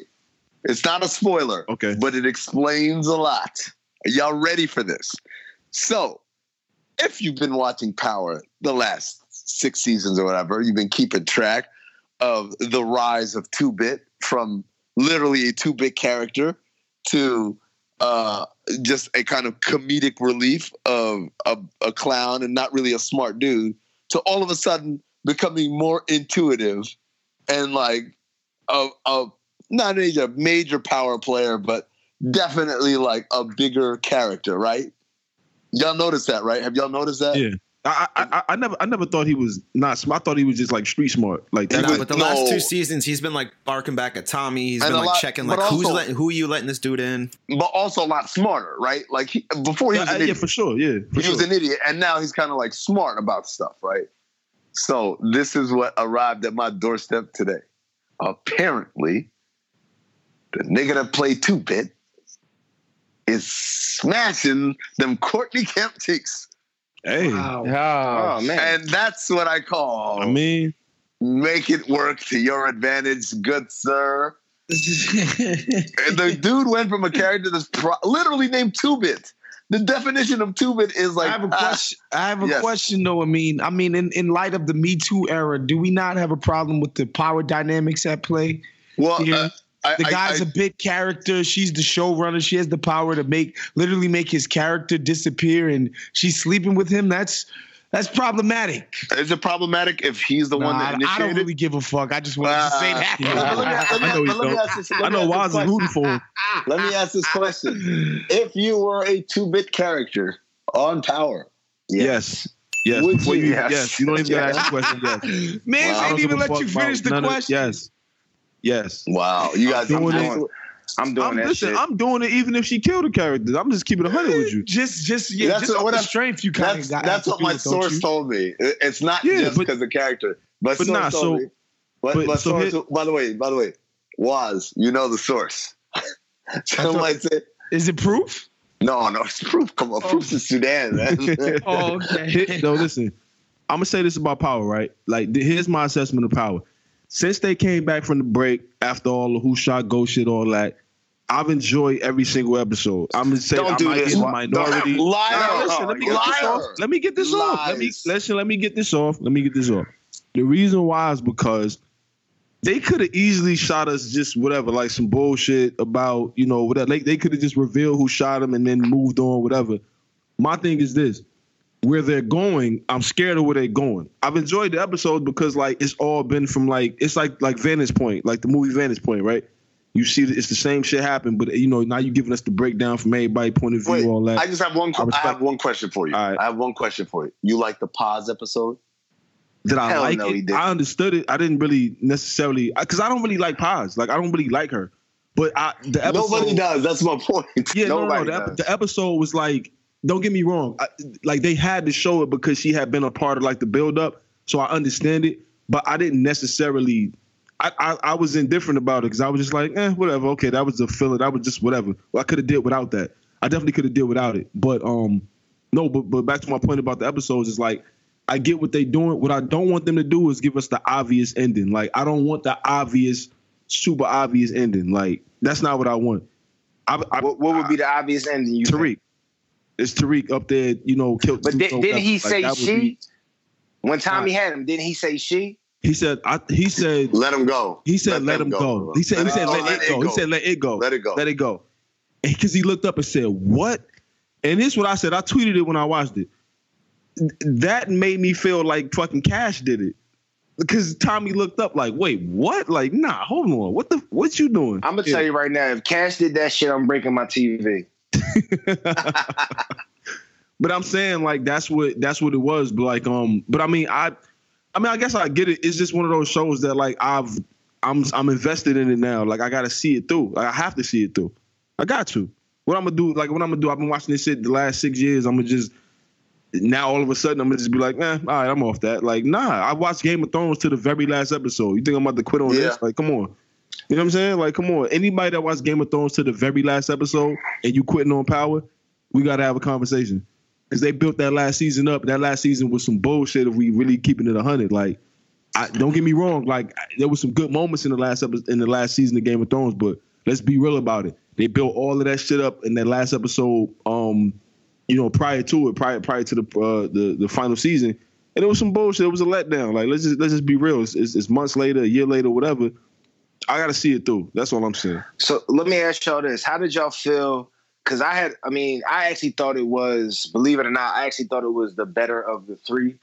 Speaker 3: It's not a spoiler.
Speaker 4: Okay.
Speaker 3: but it explains a lot. Are y'all ready for this? So, if you've been watching Power the last six seasons or whatever, you've been keeping track of the rise of Two Bit from literally a two bit character to uh, just a kind of comedic relief of a, a clown and not really a smart dude to all of a sudden becoming more intuitive and like a, a not a major power player, but definitely like a bigger character, right? Y'all notice that, right? Have y'all noticed that?
Speaker 4: Yeah. I, I I I never I never thought he was not smart. I thought he was just like street smart. Like that.
Speaker 11: No,
Speaker 3: was-
Speaker 11: but the
Speaker 3: no.
Speaker 11: last two seasons, he's been like barking back at Tommy. He's
Speaker 3: And
Speaker 11: been like
Speaker 3: lot-
Speaker 11: checking
Speaker 3: but
Speaker 11: like who's
Speaker 3: also-
Speaker 11: letting who you letting this dude in.
Speaker 3: But also a lot smarter, right? Like he, before he was
Speaker 4: yeah,
Speaker 3: an
Speaker 4: yeah,
Speaker 3: idiot.
Speaker 4: for sure. Yeah, for
Speaker 3: he
Speaker 4: sure.
Speaker 3: was an idiot, and now he's kind of like smart about stuff, right? So this is what arrived at my doorstep today. Apparently, the nigga that played two bit is smashing them Courtney Kemp cheeks,
Speaker 4: hey,
Speaker 7: Oh man.
Speaker 3: and that's what I call
Speaker 4: I mean,
Speaker 3: make it work to your advantage, good sir. And the dude went from a character that's pro- literally named Two Bit. The definition of Two Bit is like
Speaker 5: I have a
Speaker 3: ah,
Speaker 5: question. I have a
Speaker 3: yes.
Speaker 5: question though. I mean, I mean, in, in light of the Me Too era, do we not have a problem with the power dynamics at play?
Speaker 3: well,
Speaker 5: here?
Speaker 3: uh, I,
Speaker 5: The guy's
Speaker 3: I-
Speaker 5: a big character. She's the showrunner. She has the power to make literally make his character disappear, and she's sleeping with him. That's that's problematic.
Speaker 3: Is it problematic if he's the
Speaker 5: Nah,
Speaker 3: one that
Speaker 5: I, I don't really give a fuck. I just wanted to say
Speaker 3: Uh,
Speaker 5: that.
Speaker 3: yeah. Let me- let me-
Speaker 4: I know you
Speaker 3: but let me ask this-
Speaker 4: I
Speaker 3: me
Speaker 4: know
Speaker 3: ask
Speaker 4: Waz
Speaker 3: this
Speaker 4: is rooting for him.
Speaker 3: Let me ask this question: If you were a two-bit character on Power,
Speaker 4: Yes. Yes.
Speaker 3: Would
Speaker 4: Before
Speaker 3: you?
Speaker 4: you,
Speaker 3: Yes.
Speaker 4: yes. You don't even gotta
Speaker 3: Yes.
Speaker 4: ask the question. Yes.
Speaker 5: Man,
Speaker 4: I
Speaker 5: I
Speaker 4: don't
Speaker 5: didn't even let you finish the
Speaker 4: none of-
Speaker 5: question.
Speaker 4: yes. Yes.
Speaker 3: wow, you guys, I'm
Speaker 4: doing
Speaker 3: doing,
Speaker 4: it.
Speaker 7: I'm doing
Speaker 4: I'm
Speaker 7: that
Speaker 4: listen.
Speaker 7: shit.
Speaker 4: I'm doing it even if she killed a character. I'm just keeping a hundred with you.
Speaker 5: Eh, just, just, yeah,
Speaker 3: That's
Speaker 5: just
Speaker 3: what- what
Speaker 5: the
Speaker 3: I'm-
Speaker 5: strength you kind
Speaker 3: That's
Speaker 5: of got.
Speaker 3: that's what my
Speaker 5: it,
Speaker 3: source told me. It's not
Speaker 4: Yeah,
Speaker 3: just because the character, but,
Speaker 4: but
Speaker 3: source
Speaker 4: nah, so-
Speaker 3: me. But,
Speaker 4: but-
Speaker 3: but
Speaker 4: so
Speaker 3: source,
Speaker 4: here-
Speaker 3: by the way, by the way, was you know the source. Some might say,
Speaker 5: Is it proof?
Speaker 3: no, no, it's proof. Come on, proof's in oh. Sudan, man.
Speaker 5: Oh, okay.
Speaker 4: No, listen. I'm gonna say this about power, right? Like, here's my assessment of power. Since they came back from the break after all the who shot go shit, all that, I've enjoyed every single episode. I'm gonna say
Speaker 3: Don't
Speaker 4: I
Speaker 3: do
Speaker 4: might
Speaker 3: this.
Speaker 4: in the minority.
Speaker 3: Liar.
Speaker 4: No, listen, let me get this
Speaker 3: Liar.
Speaker 4: off. Let me get this off. Let me listen. Let me get this off. Let me get this off. The reason why is because they could have easily shot us just whatever, like some bullshit about you know whatever. Like they could have just revealed who shot him and then moved on, whatever. My thing is this: where they're going, I'm scared of where they're going. I've enjoyed the episode because like it's all been from like it's like like Vantage Point, like the movie Vantage Point, right? You see, it's the same shit happen, but you know now you're giving us the breakdown from everybody point of view,
Speaker 13: Wait,
Speaker 4: all that.
Speaker 13: I just have one.
Speaker 4: I
Speaker 13: I, have one question for you. I have one question for you. You like the Paz episode?
Speaker 4: Did I
Speaker 13: Hell
Speaker 4: like
Speaker 13: no,
Speaker 4: it? I understood it. I didn't really necessarily because I don't really like Paz. Like I don't really like her. But I the episode,
Speaker 13: Nobody does. That's my point.
Speaker 4: Yeah, no, no, no. The, ep- the episode was like, don't get me wrong. I, like they had to show it because she had been a part of like the build up. So I understand it, but I didn't necessarily. I, I, I was indifferent about it because I was just like, eh, whatever. Okay, that was the feeling. That was just whatever. Well, I could have did without that. I definitely could have did without it. But um, no. But but back to my point about the episodes is like, I get what they doing. What I don't want them to do is give us the obvious ending. Like I don't want the obvious, super obvious ending. Like that's not what I want. I, I,
Speaker 7: what, what would be the obvious ending? You
Speaker 4: Tariq. It's Tariq up there, you know, killed.
Speaker 7: But did, didn't he
Speaker 4: Like,
Speaker 7: say she?
Speaker 4: be-
Speaker 7: when Tommy had him, didn't he say she?
Speaker 4: he said. I, he said.
Speaker 13: Let him go.
Speaker 4: He said, "Let, him go." He said,
Speaker 13: Let
Speaker 4: "He
Speaker 13: it
Speaker 4: said,
Speaker 13: go,
Speaker 4: let, it go." He said, "Let it go."
Speaker 13: Let it go.
Speaker 4: Let it go. Because he looked up and said, "What?" And this is what I said. I tweeted it when I watched it. That made me feel like fucking Cash did it. Because Tommy looked up like, wait, what? Like, nah, hold on. What the what you doing?
Speaker 7: I'm gonna tell you right now, if Cash did that shit, I'm breaking my TV.
Speaker 4: But I'm saying like that's what that's what it was. But like um, but I mean I, I mean I guess I get it. It's just one of those shows that like I've I'm I'm invested in it now. Like I gotta see it through. Like I have to see it through. I got to. What I'm gonna do? Like what I'm gonna do? I've been watching this shit the last six years. I'm gonna just now all of a sudden I'm gonna just be like, eh, all right, I'm off that. Like nah, I watched Game of Thrones to the very last episode. You think I'm about to quit on
Speaker 13: Yeah.
Speaker 4: this? Like come on. You know what I'm saying? Like, come on. Anybody that watched Game of Thrones to the very last episode and you quitting on power, we gotta have a conversation. Because they built that last season up. That last season was some bullshit if we really keeping it hundred. Like, I, don't get me wrong. Like, there was some good moments in the last episode, in the last season of Game of Thrones, but let's be real about it. They built all of that shit up in that last episode. Um, you know, prior to it, prior prior to the uh, the the final season, and it was some bullshit. It was a letdown. Like, let's just let's just be real. It's, it's, it's months later, a year later, whatever. I got to see it through. That's all I'm saying.
Speaker 7: So let me ask y'all this: How did y'all feel? Because I had, I mean, I actually thought it was, believe it or not, I actually thought it was the better of the three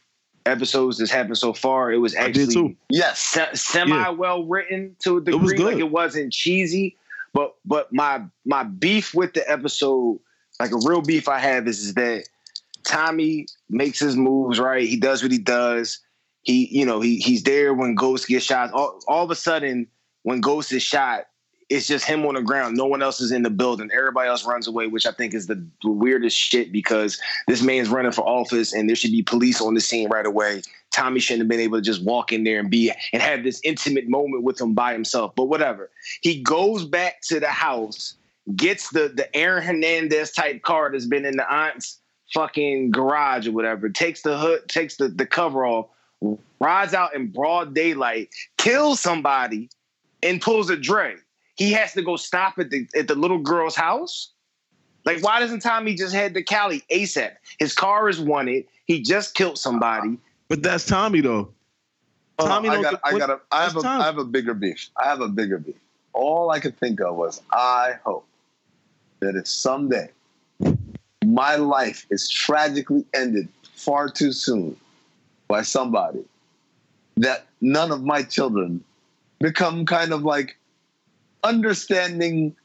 Speaker 7: episodes that's happened so far. It was actually
Speaker 4: did too.
Speaker 13: Yes.
Speaker 7: se- semi
Speaker 4: Yeah.
Speaker 7: well written to a degree.
Speaker 4: good.
Speaker 7: Like it wasn't cheesy, but but my my beef with the episode, like a real beef I have, is, is that Tommy makes his moves right. He does what he does. He you know he he's there when Ghost gets shot. All, all of a sudden, when Ghost is shot, it's just him on the ground. No one else is in the building. Everybody else runs away, which I think is the, weirdest shit because this man's running for office and there should be police on the scene right away. Tommy shouldn't have been able to just walk in there and be and have this intimate moment with him by himself. But whatever. He goes back to the house, gets the the Aaron Hernandez type car that's been in the aunt's fucking garage or whatever, takes the hood, takes the, the cover off, rides out in broad daylight, kills somebody, and pulls a Dre. He has to go stop at the at the little girl's house. Like, why doesn't Tommy just head to Cali ASAP? His car is wanted. He just killed somebody.
Speaker 4: But that's Tommy though.
Speaker 13: Hold on,
Speaker 4: Tommy
Speaker 13: I
Speaker 4: don't
Speaker 13: got,
Speaker 4: get-
Speaker 13: I got, a, I have
Speaker 4: that's
Speaker 13: a,
Speaker 4: Tommy.
Speaker 13: I have a bigger beef. I have a bigger beef. All I could think of was, I hope that if someday my life is tragically ended far too soon by somebody, that none of my children become kind of like understanding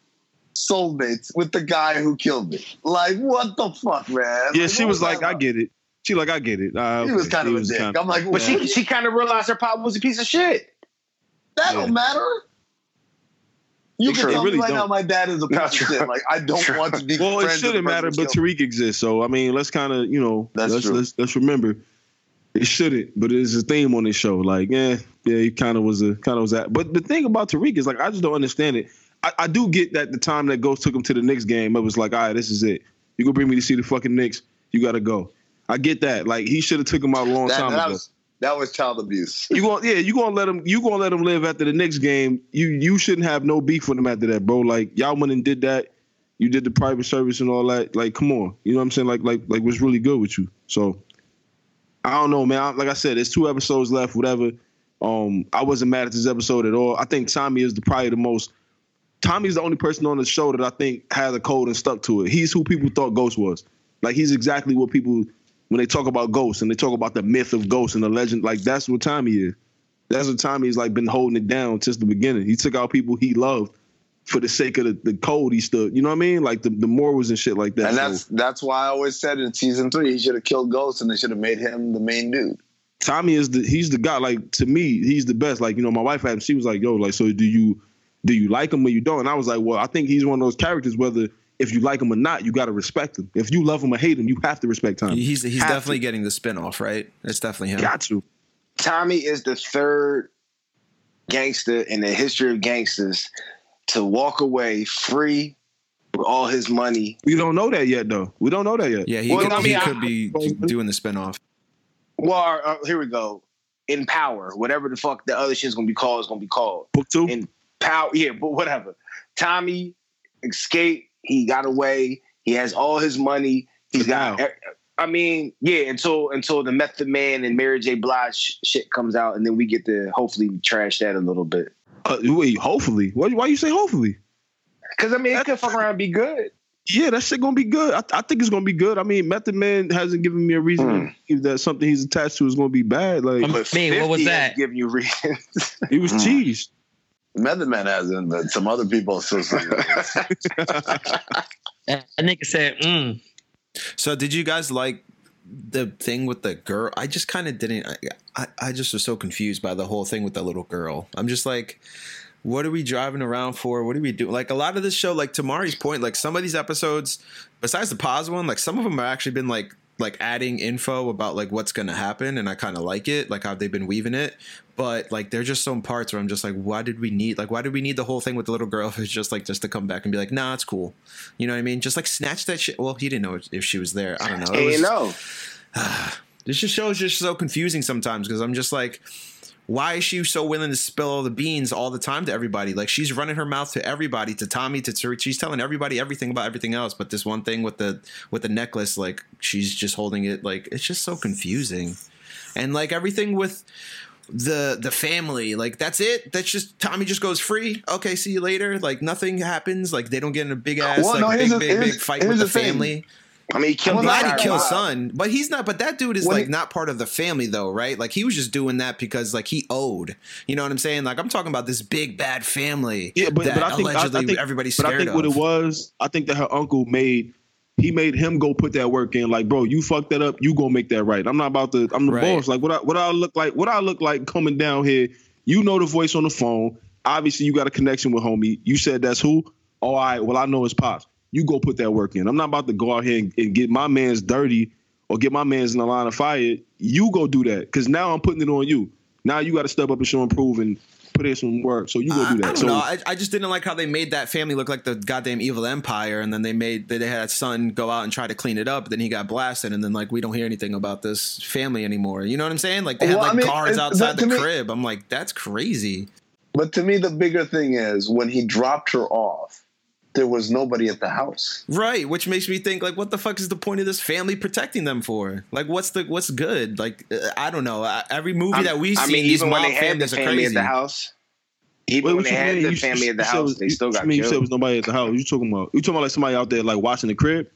Speaker 13: soulmates with the guy who killed me. Like, what the fuck, man?
Speaker 4: Yeah,
Speaker 13: Like,
Speaker 4: she
Speaker 13: what
Speaker 4: was like, I get it. She like, I get it. Uh,
Speaker 13: He was
Speaker 4: okay.
Speaker 13: kind of a dick.
Speaker 4: kinda-
Speaker 13: I'm like,
Speaker 7: But
Speaker 13: what?
Speaker 7: she she kind of realized her pop was a piece of shit.
Speaker 13: That
Speaker 4: Yeah.
Speaker 13: don't matter. You
Speaker 4: It
Speaker 13: can tell
Speaker 4: really
Speaker 13: me right
Speaker 4: don't.
Speaker 13: now my dad is a
Speaker 7: Not
Speaker 13: piece of shit. Like I don't
Speaker 7: True.
Speaker 13: want to be.
Speaker 4: Well, it
Speaker 13: friends with the
Speaker 4: shouldn't matter, but Tariq exists. So I mean, let's kind of you know,
Speaker 13: That's
Speaker 4: let's,
Speaker 13: true.
Speaker 4: let's let's remember it shouldn't, but it's a theme on this show. Like, yeah, yeah, he kind of was a kind of was that. But the thing about Tariq is like, I just don't understand it. I, I do get that the time that Ghost took him to the Knicks game, it was like, all right, this is it. You gonna bring me to see the fucking Knicks? You gotta go. I get that. Like, he should have took him out a long
Speaker 13: That,
Speaker 4: time
Speaker 13: that
Speaker 4: ago.
Speaker 13: was that was child abuse.
Speaker 4: You going yeah, you gonna let him you gonna let him live after the Knicks game. You you shouldn't have no beef with him after that, bro. Like y'all went and did that. You did the private service and all that. Like, come on. You know what I'm saying? Like like like what's really good with you. So I don't know, man. I- Like I said, there's two episodes left, whatever. Um, I wasn't mad at this episode at all. I think Tommy is the probably the most Tommy's the only person on the show that I think has a code and stuck to it. He's who people thought Ghost was. Like he's exactly what people when they talk about Ghost and they talk about the myth of Ghost and the legend, like that's what Tommy is. That's what Tommy's like been holding it down since the beginning. He took out people he loved for the sake of the, the code he stood. You know what I mean? Like the, the morals and shit like that.
Speaker 13: And
Speaker 4: So,
Speaker 13: that's that's why I always said in season three he should have killed Ghost and they should have made him the main dude.
Speaker 4: Tommy is the he's the guy. Like to me, he's the best. Like you know, my wife had him. She was like, "Yo, like, so do you do you like him or you don't?" And I was like, "Well, I think he's one of those characters. Whether if you like him or not, you got to respect him. If you love him or hate him, you have to respect Tommy.
Speaker 11: He's he's
Speaker 4: Have
Speaker 11: definitely
Speaker 4: to.
Speaker 11: getting the spinoff, right? It's definitely him.
Speaker 4: got to.
Speaker 7: Tommy is the third gangster in the history of gangsters to walk away free with all his money.
Speaker 4: We don't know that yet, though. We don't know that yet.
Speaker 11: Yeah, he,
Speaker 7: Well,
Speaker 11: could,
Speaker 7: I mean,
Speaker 11: he
Speaker 7: I-
Speaker 11: could be doing the spinoff.
Speaker 7: Well, uh, here we go. In power, whatever the fuck the other shit's gonna be called is gonna be called.
Speaker 4: Book two.
Speaker 7: In power, yeah, but whatever. Tommy escaped. He got away. He has all his money. He's got. I mean, yeah. Until until the Method Man and Mary J. Blige shit comes out, and then we get to hopefully trash that a little bit.
Speaker 4: Uh, wait, hopefully. Why, why you say hopefully?
Speaker 7: Because I mean, it could fuck around and be good.
Speaker 4: Yeah, that shit gonna be good. I, I think it's gonna be good. I mean, Method Man hasn't given me a reason
Speaker 7: Hmm.
Speaker 4: to believe that something he's attached to is gonna be bad. Like
Speaker 6: I mean, what was that?
Speaker 7: Giving you reasons.
Speaker 4: he was cheesed.
Speaker 13: Method Man hasn't, but some other people still say
Speaker 6: That nigga said, mm.
Speaker 11: So did you guys like the thing with the girl? I just kind of didn't. I, I just was so confused by the whole thing with the little girl. I'm just like. What are we driving around for? What are we doing? Like a lot of this show, like to Mari's point, like some of these episodes, besides the Paz one, like some of them have actually been like like adding info about like what's gonna happen, and I kind of like it, like how they've been weaving it. But like there's just some parts where I'm just like, why did we need like why did we need the whole thing with the little girl? It's just like just to come back and be like, nah, it's cool. You know what I mean? Just like snatch that shit. Well, he didn't know if she was there. I don't know. It was-
Speaker 7: no.
Speaker 11: this just shows just so confusing sometimes because I'm just like, why is she so willing to spill all the beans all the time to everybody? Like she's running her mouth to everybody, to Tommy, to Tariq. She's telling everybody everything about everything else, but this one thing with the with the necklace, like she's just holding it. Like it's just so confusing, and like everything with the the family like that's it that's just tommy just goes free okay see you later like nothing happens like they don't get in a big ass
Speaker 13: Well,
Speaker 11: like
Speaker 13: no,
Speaker 11: big
Speaker 13: the-
Speaker 11: big big fight with the,
Speaker 13: the
Speaker 11: family
Speaker 7: I mean, he killed
Speaker 11: glad he killed
Speaker 7: mob.
Speaker 11: son, but he's not. But that dude is
Speaker 13: When
Speaker 11: like
Speaker 13: he-
Speaker 11: not part of the family though, right? Like he was just doing that because like he owed. You know what I'm saying? Like I'm talking about this big bad family.
Speaker 4: Yeah, but, but I think I, I think
Speaker 11: everybody's
Speaker 4: But I think
Speaker 11: of.
Speaker 4: what it was, I think that her uncle made. He made him go put that work in. Like, bro, you fucked that up. You gonna make that right. I'm not about to. I'm the
Speaker 11: Right.
Speaker 4: boss. Like, what I what I look like? What I look like coming down here? You know the voice on the phone. Obviously, you got a connection with homie. You said that's who. Oh, all right. Well, I know it's pops. You go put that work in. I'm not about to go out here and, and get my man's dirty or get my man's in the line of fire. You go do that because now I'm putting it on you. Now you got to step up and show and prove and put in some work. So you go
Speaker 11: I,
Speaker 4: do that.
Speaker 11: I don't
Speaker 4: so
Speaker 11: know. I, I just didn't like how they made that family look like the goddamn evil empire, and then they made they had a son go out and try to clean it up. But then he got blasted, and then like we don't hear anything about this family anymore. You know what I'm saying? Like they had
Speaker 13: Well, I
Speaker 11: like
Speaker 13: mean,
Speaker 11: guards outside the
Speaker 13: me-
Speaker 11: crib. I'm like, that's crazy.
Speaker 13: But to me, the bigger thing is when he dropped her off, there was nobody at the house.
Speaker 11: Right, which makes me think like, what the fuck is the point of this family protecting them for? Like, what's the what's good? Like, uh, I don't know. I, every movie
Speaker 7: I'm-
Speaker 11: that we've
Speaker 7: I
Speaker 11: seen,
Speaker 7: mean,
Speaker 11: these
Speaker 7: even when
Speaker 11: mob
Speaker 7: they had the
Speaker 11: are
Speaker 7: family
Speaker 11: crazy.
Speaker 7: at the house, even
Speaker 4: Wait,
Speaker 7: when they had
Speaker 4: mean?
Speaker 7: the family at the
Speaker 4: said-
Speaker 7: house, they still
Speaker 4: you
Speaker 7: got
Speaker 4: mean you said it was nobody at the house. You talking about? You talking about like somebody out there like watching the crib?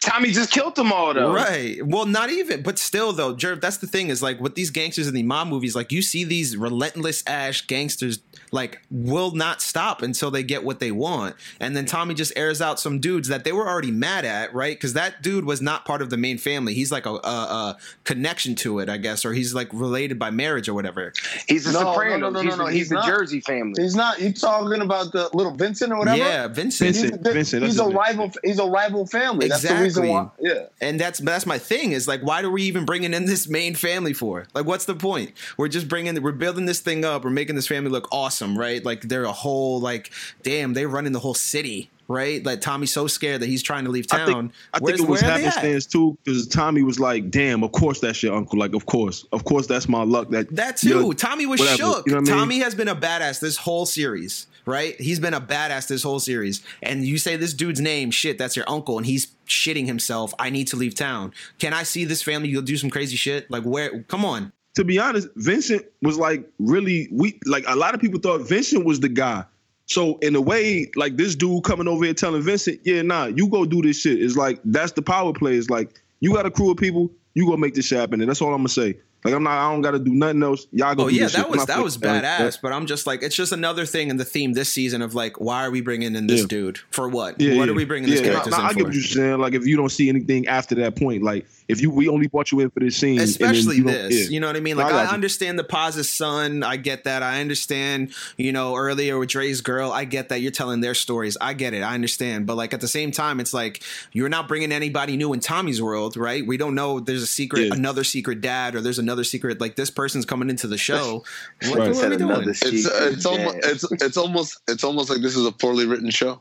Speaker 7: Tommy just killed them all though.
Speaker 11: Right. Well, not even, but still though, Jerv, that's the thing is like with these gangsters in the mob movies, like you see these relentless ash gangsters like will not stop until they get what they want. And then Tommy just airs out some dudes that they were already mad at, right? Because that dude was not part of the main family. He's like a, a, a connection to it, I guess, or he's like related by marriage or whatever.
Speaker 7: He's a
Speaker 13: No, no,
Speaker 7: Soprano.
Speaker 13: no, no,
Speaker 7: he's
Speaker 13: no, no,
Speaker 7: the,
Speaker 13: he's
Speaker 7: he's the
Speaker 13: not.
Speaker 7: Jersey family.
Speaker 13: He's not. You talking about the little Vincent or whatever?
Speaker 11: Yeah, Vincent.
Speaker 13: He's,
Speaker 4: Vincent,
Speaker 13: the-
Speaker 4: Vincent,
Speaker 13: he's a
Speaker 4: his
Speaker 13: rival. He's a rival family. That's the reason
Speaker 11: Exactly.
Speaker 13: why. Yeah.
Speaker 11: And that's that's my thing is like, why are we even bringing in this main family for? Like, what's the point? We're just bringing, we're building this thing up. We're making this family look awesome, right? Like they're a whole, like, damn, they're running the whole city, right? Like Tommy's so scared that he's trying to leave
Speaker 4: I
Speaker 11: town.
Speaker 4: think, I think it was
Speaker 11: where are they at?
Speaker 4: happenstance too, because Tommy was like, "Damn, of course that's your uncle. Like, of course, of course that's my luck." That
Speaker 11: That too. Tommy was
Speaker 4: whatever,
Speaker 11: shook.
Speaker 4: You know I mean?
Speaker 11: Tommy has been a badass this whole series, right? He's been a badass this whole series. And you say this dude's name, shit, that's your uncle, and he's shitting himself. I need to leave town. Can I see this family go do some crazy shit? Like where? Come on.
Speaker 4: To be honest, Vincent was like really we like a lot of people thought Vincent was the guy. So in a way, like this dude coming over here telling Vincent, yeah, nah, you go do this shit. It's like that's the power play. It's like you got a crew of people, you go make this shit happen. And that's all I'm gonna say. Like I'm not. I don't got to do nothing else. Y'all go.
Speaker 11: Oh
Speaker 4: do
Speaker 11: yeah,
Speaker 4: this
Speaker 11: that was that was badass. But I'm just like, it's just another thing in the theme this season of like, why are we bringing in this
Speaker 4: Yeah.
Speaker 11: dude for what?
Speaker 4: Yeah,
Speaker 11: what
Speaker 4: yeah.
Speaker 11: are we bringing
Speaker 4: yeah,
Speaker 11: characters
Speaker 4: nah,
Speaker 11: in
Speaker 4: I
Speaker 11: for?
Speaker 4: get what you're saying. Like if you don't see anything after that point, like if you we only brought you in for this scene,
Speaker 11: especially
Speaker 4: you
Speaker 11: this
Speaker 4: yeah.
Speaker 11: you know what i mean?
Speaker 4: No,
Speaker 11: like
Speaker 4: I
Speaker 11: I, understand the Paz's son. I get that. I understand you know earlier with dre's girl. I get that you're telling their stories. I get it. I understand. But like at the same time it's like you're not bringing anybody new in tommy's world right? We don't know there's a secret
Speaker 4: Yeah.
Speaker 11: another secret dad or there's another secret like this person's coming into the show. What,
Speaker 4: Right.
Speaker 11: what are we doing?
Speaker 3: It's uh, it's almost it's it's almost it's almost like this is a poorly written show.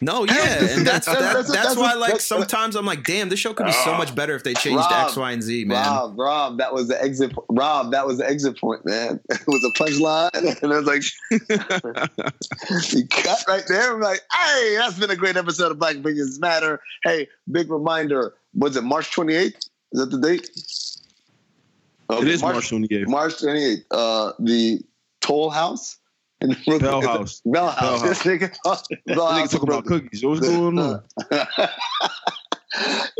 Speaker 11: No yeah and that's
Speaker 3: That's-
Speaker 11: that,
Speaker 3: that's-
Speaker 11: that's,
Speaker 3: that's-
Speaker 11: why like
Speaker 3: that's-
Speaker 11: sometimes i'm like damn this show could be so much better if they changed
Speaker 3: Rob,
Speaker 11: x y and z man
Speaker 3: Rob, Rob, that was the exit. Rob, that was the exit point, man. It was a punchline, and I was like you cut right there. I'm like, hey, that's been a great episode of Black Opinions Matter. Hey, big reminder. Was it March 28th? Is that the date?
Speaker 4: it is March 28th.
Speaker 3: March 28th. Uh, the Toll House. In Brooklyn.
Speaker 4: Bell House.
Speaker 3: Bell House.
Speaker 4: Bell
Speaker 3: This nigga, Bell House
Speaker 4: talk
Speaker 3: in
Speaker 4: about cookies. What's going on?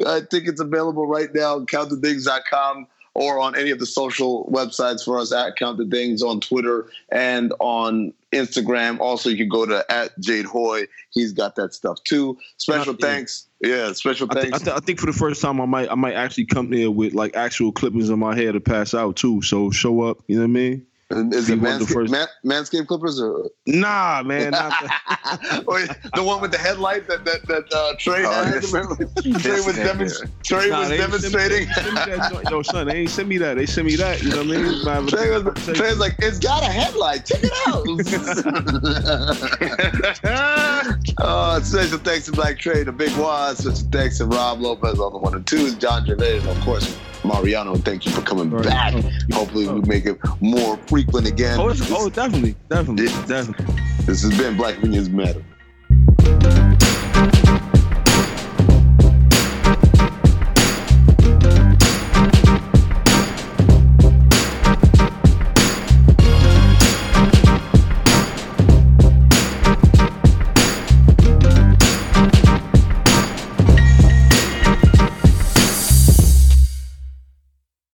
Speaker 3: I think it's available right now on countthethings.com or on any of the social websites for us at Count the Things on Twitter and on Instagram. Also, you can go to at Jade Hoy. He's got that stuff too. Special
Speaker 4: Yeah.
Speaker 3: thanks. Yeah, special
Speaker 4: I,
Speaker 3: thanks.
Speaker 4: I, thi- I think for the first time, I might I might actually come there with like actual clippings in my hair to pass out too. So show up. You know what I mean?
Speaker 3: Is it
Speaker 4: of the
Speaker 3: Manscaped,
Speaker 4: first-
Speaker 3: Man, Manscaped Clippers or
Speaker 4: Nah, man. Not the,
Speaker 3: or the one with the headlight that that, that uh, Trey
Speaker 7: Oh,
Speaker 3: had?
Speaker 7: yes.
Speaker 3: Remember? Trey was, demonstrating. Trey
Speaker 4: Nah,
Speaker 3: was
Speaker 4: they ain't send me-
Speaker 3: demonstrating.
Speaker 4: That. Yo, son, they ain't send me that. They send me that. You know what I mean?
Speaker 3: Trey was, Trey was like, it's got a headlight. Check it out. uh, special thanks to Black Trey, the Big Waz. Special thanks to Rob Lopez on the one and twos, John Gervais, and of course, Mariano, thank you for coming
Speaker 4: right.
Speaker 3: back. Oh. Hopefully, we make it more frequent again.
Speaker 4: Oh, oh definitely, definitely, this, definitely.
Speaker 3: This has been Black Opinions Matter.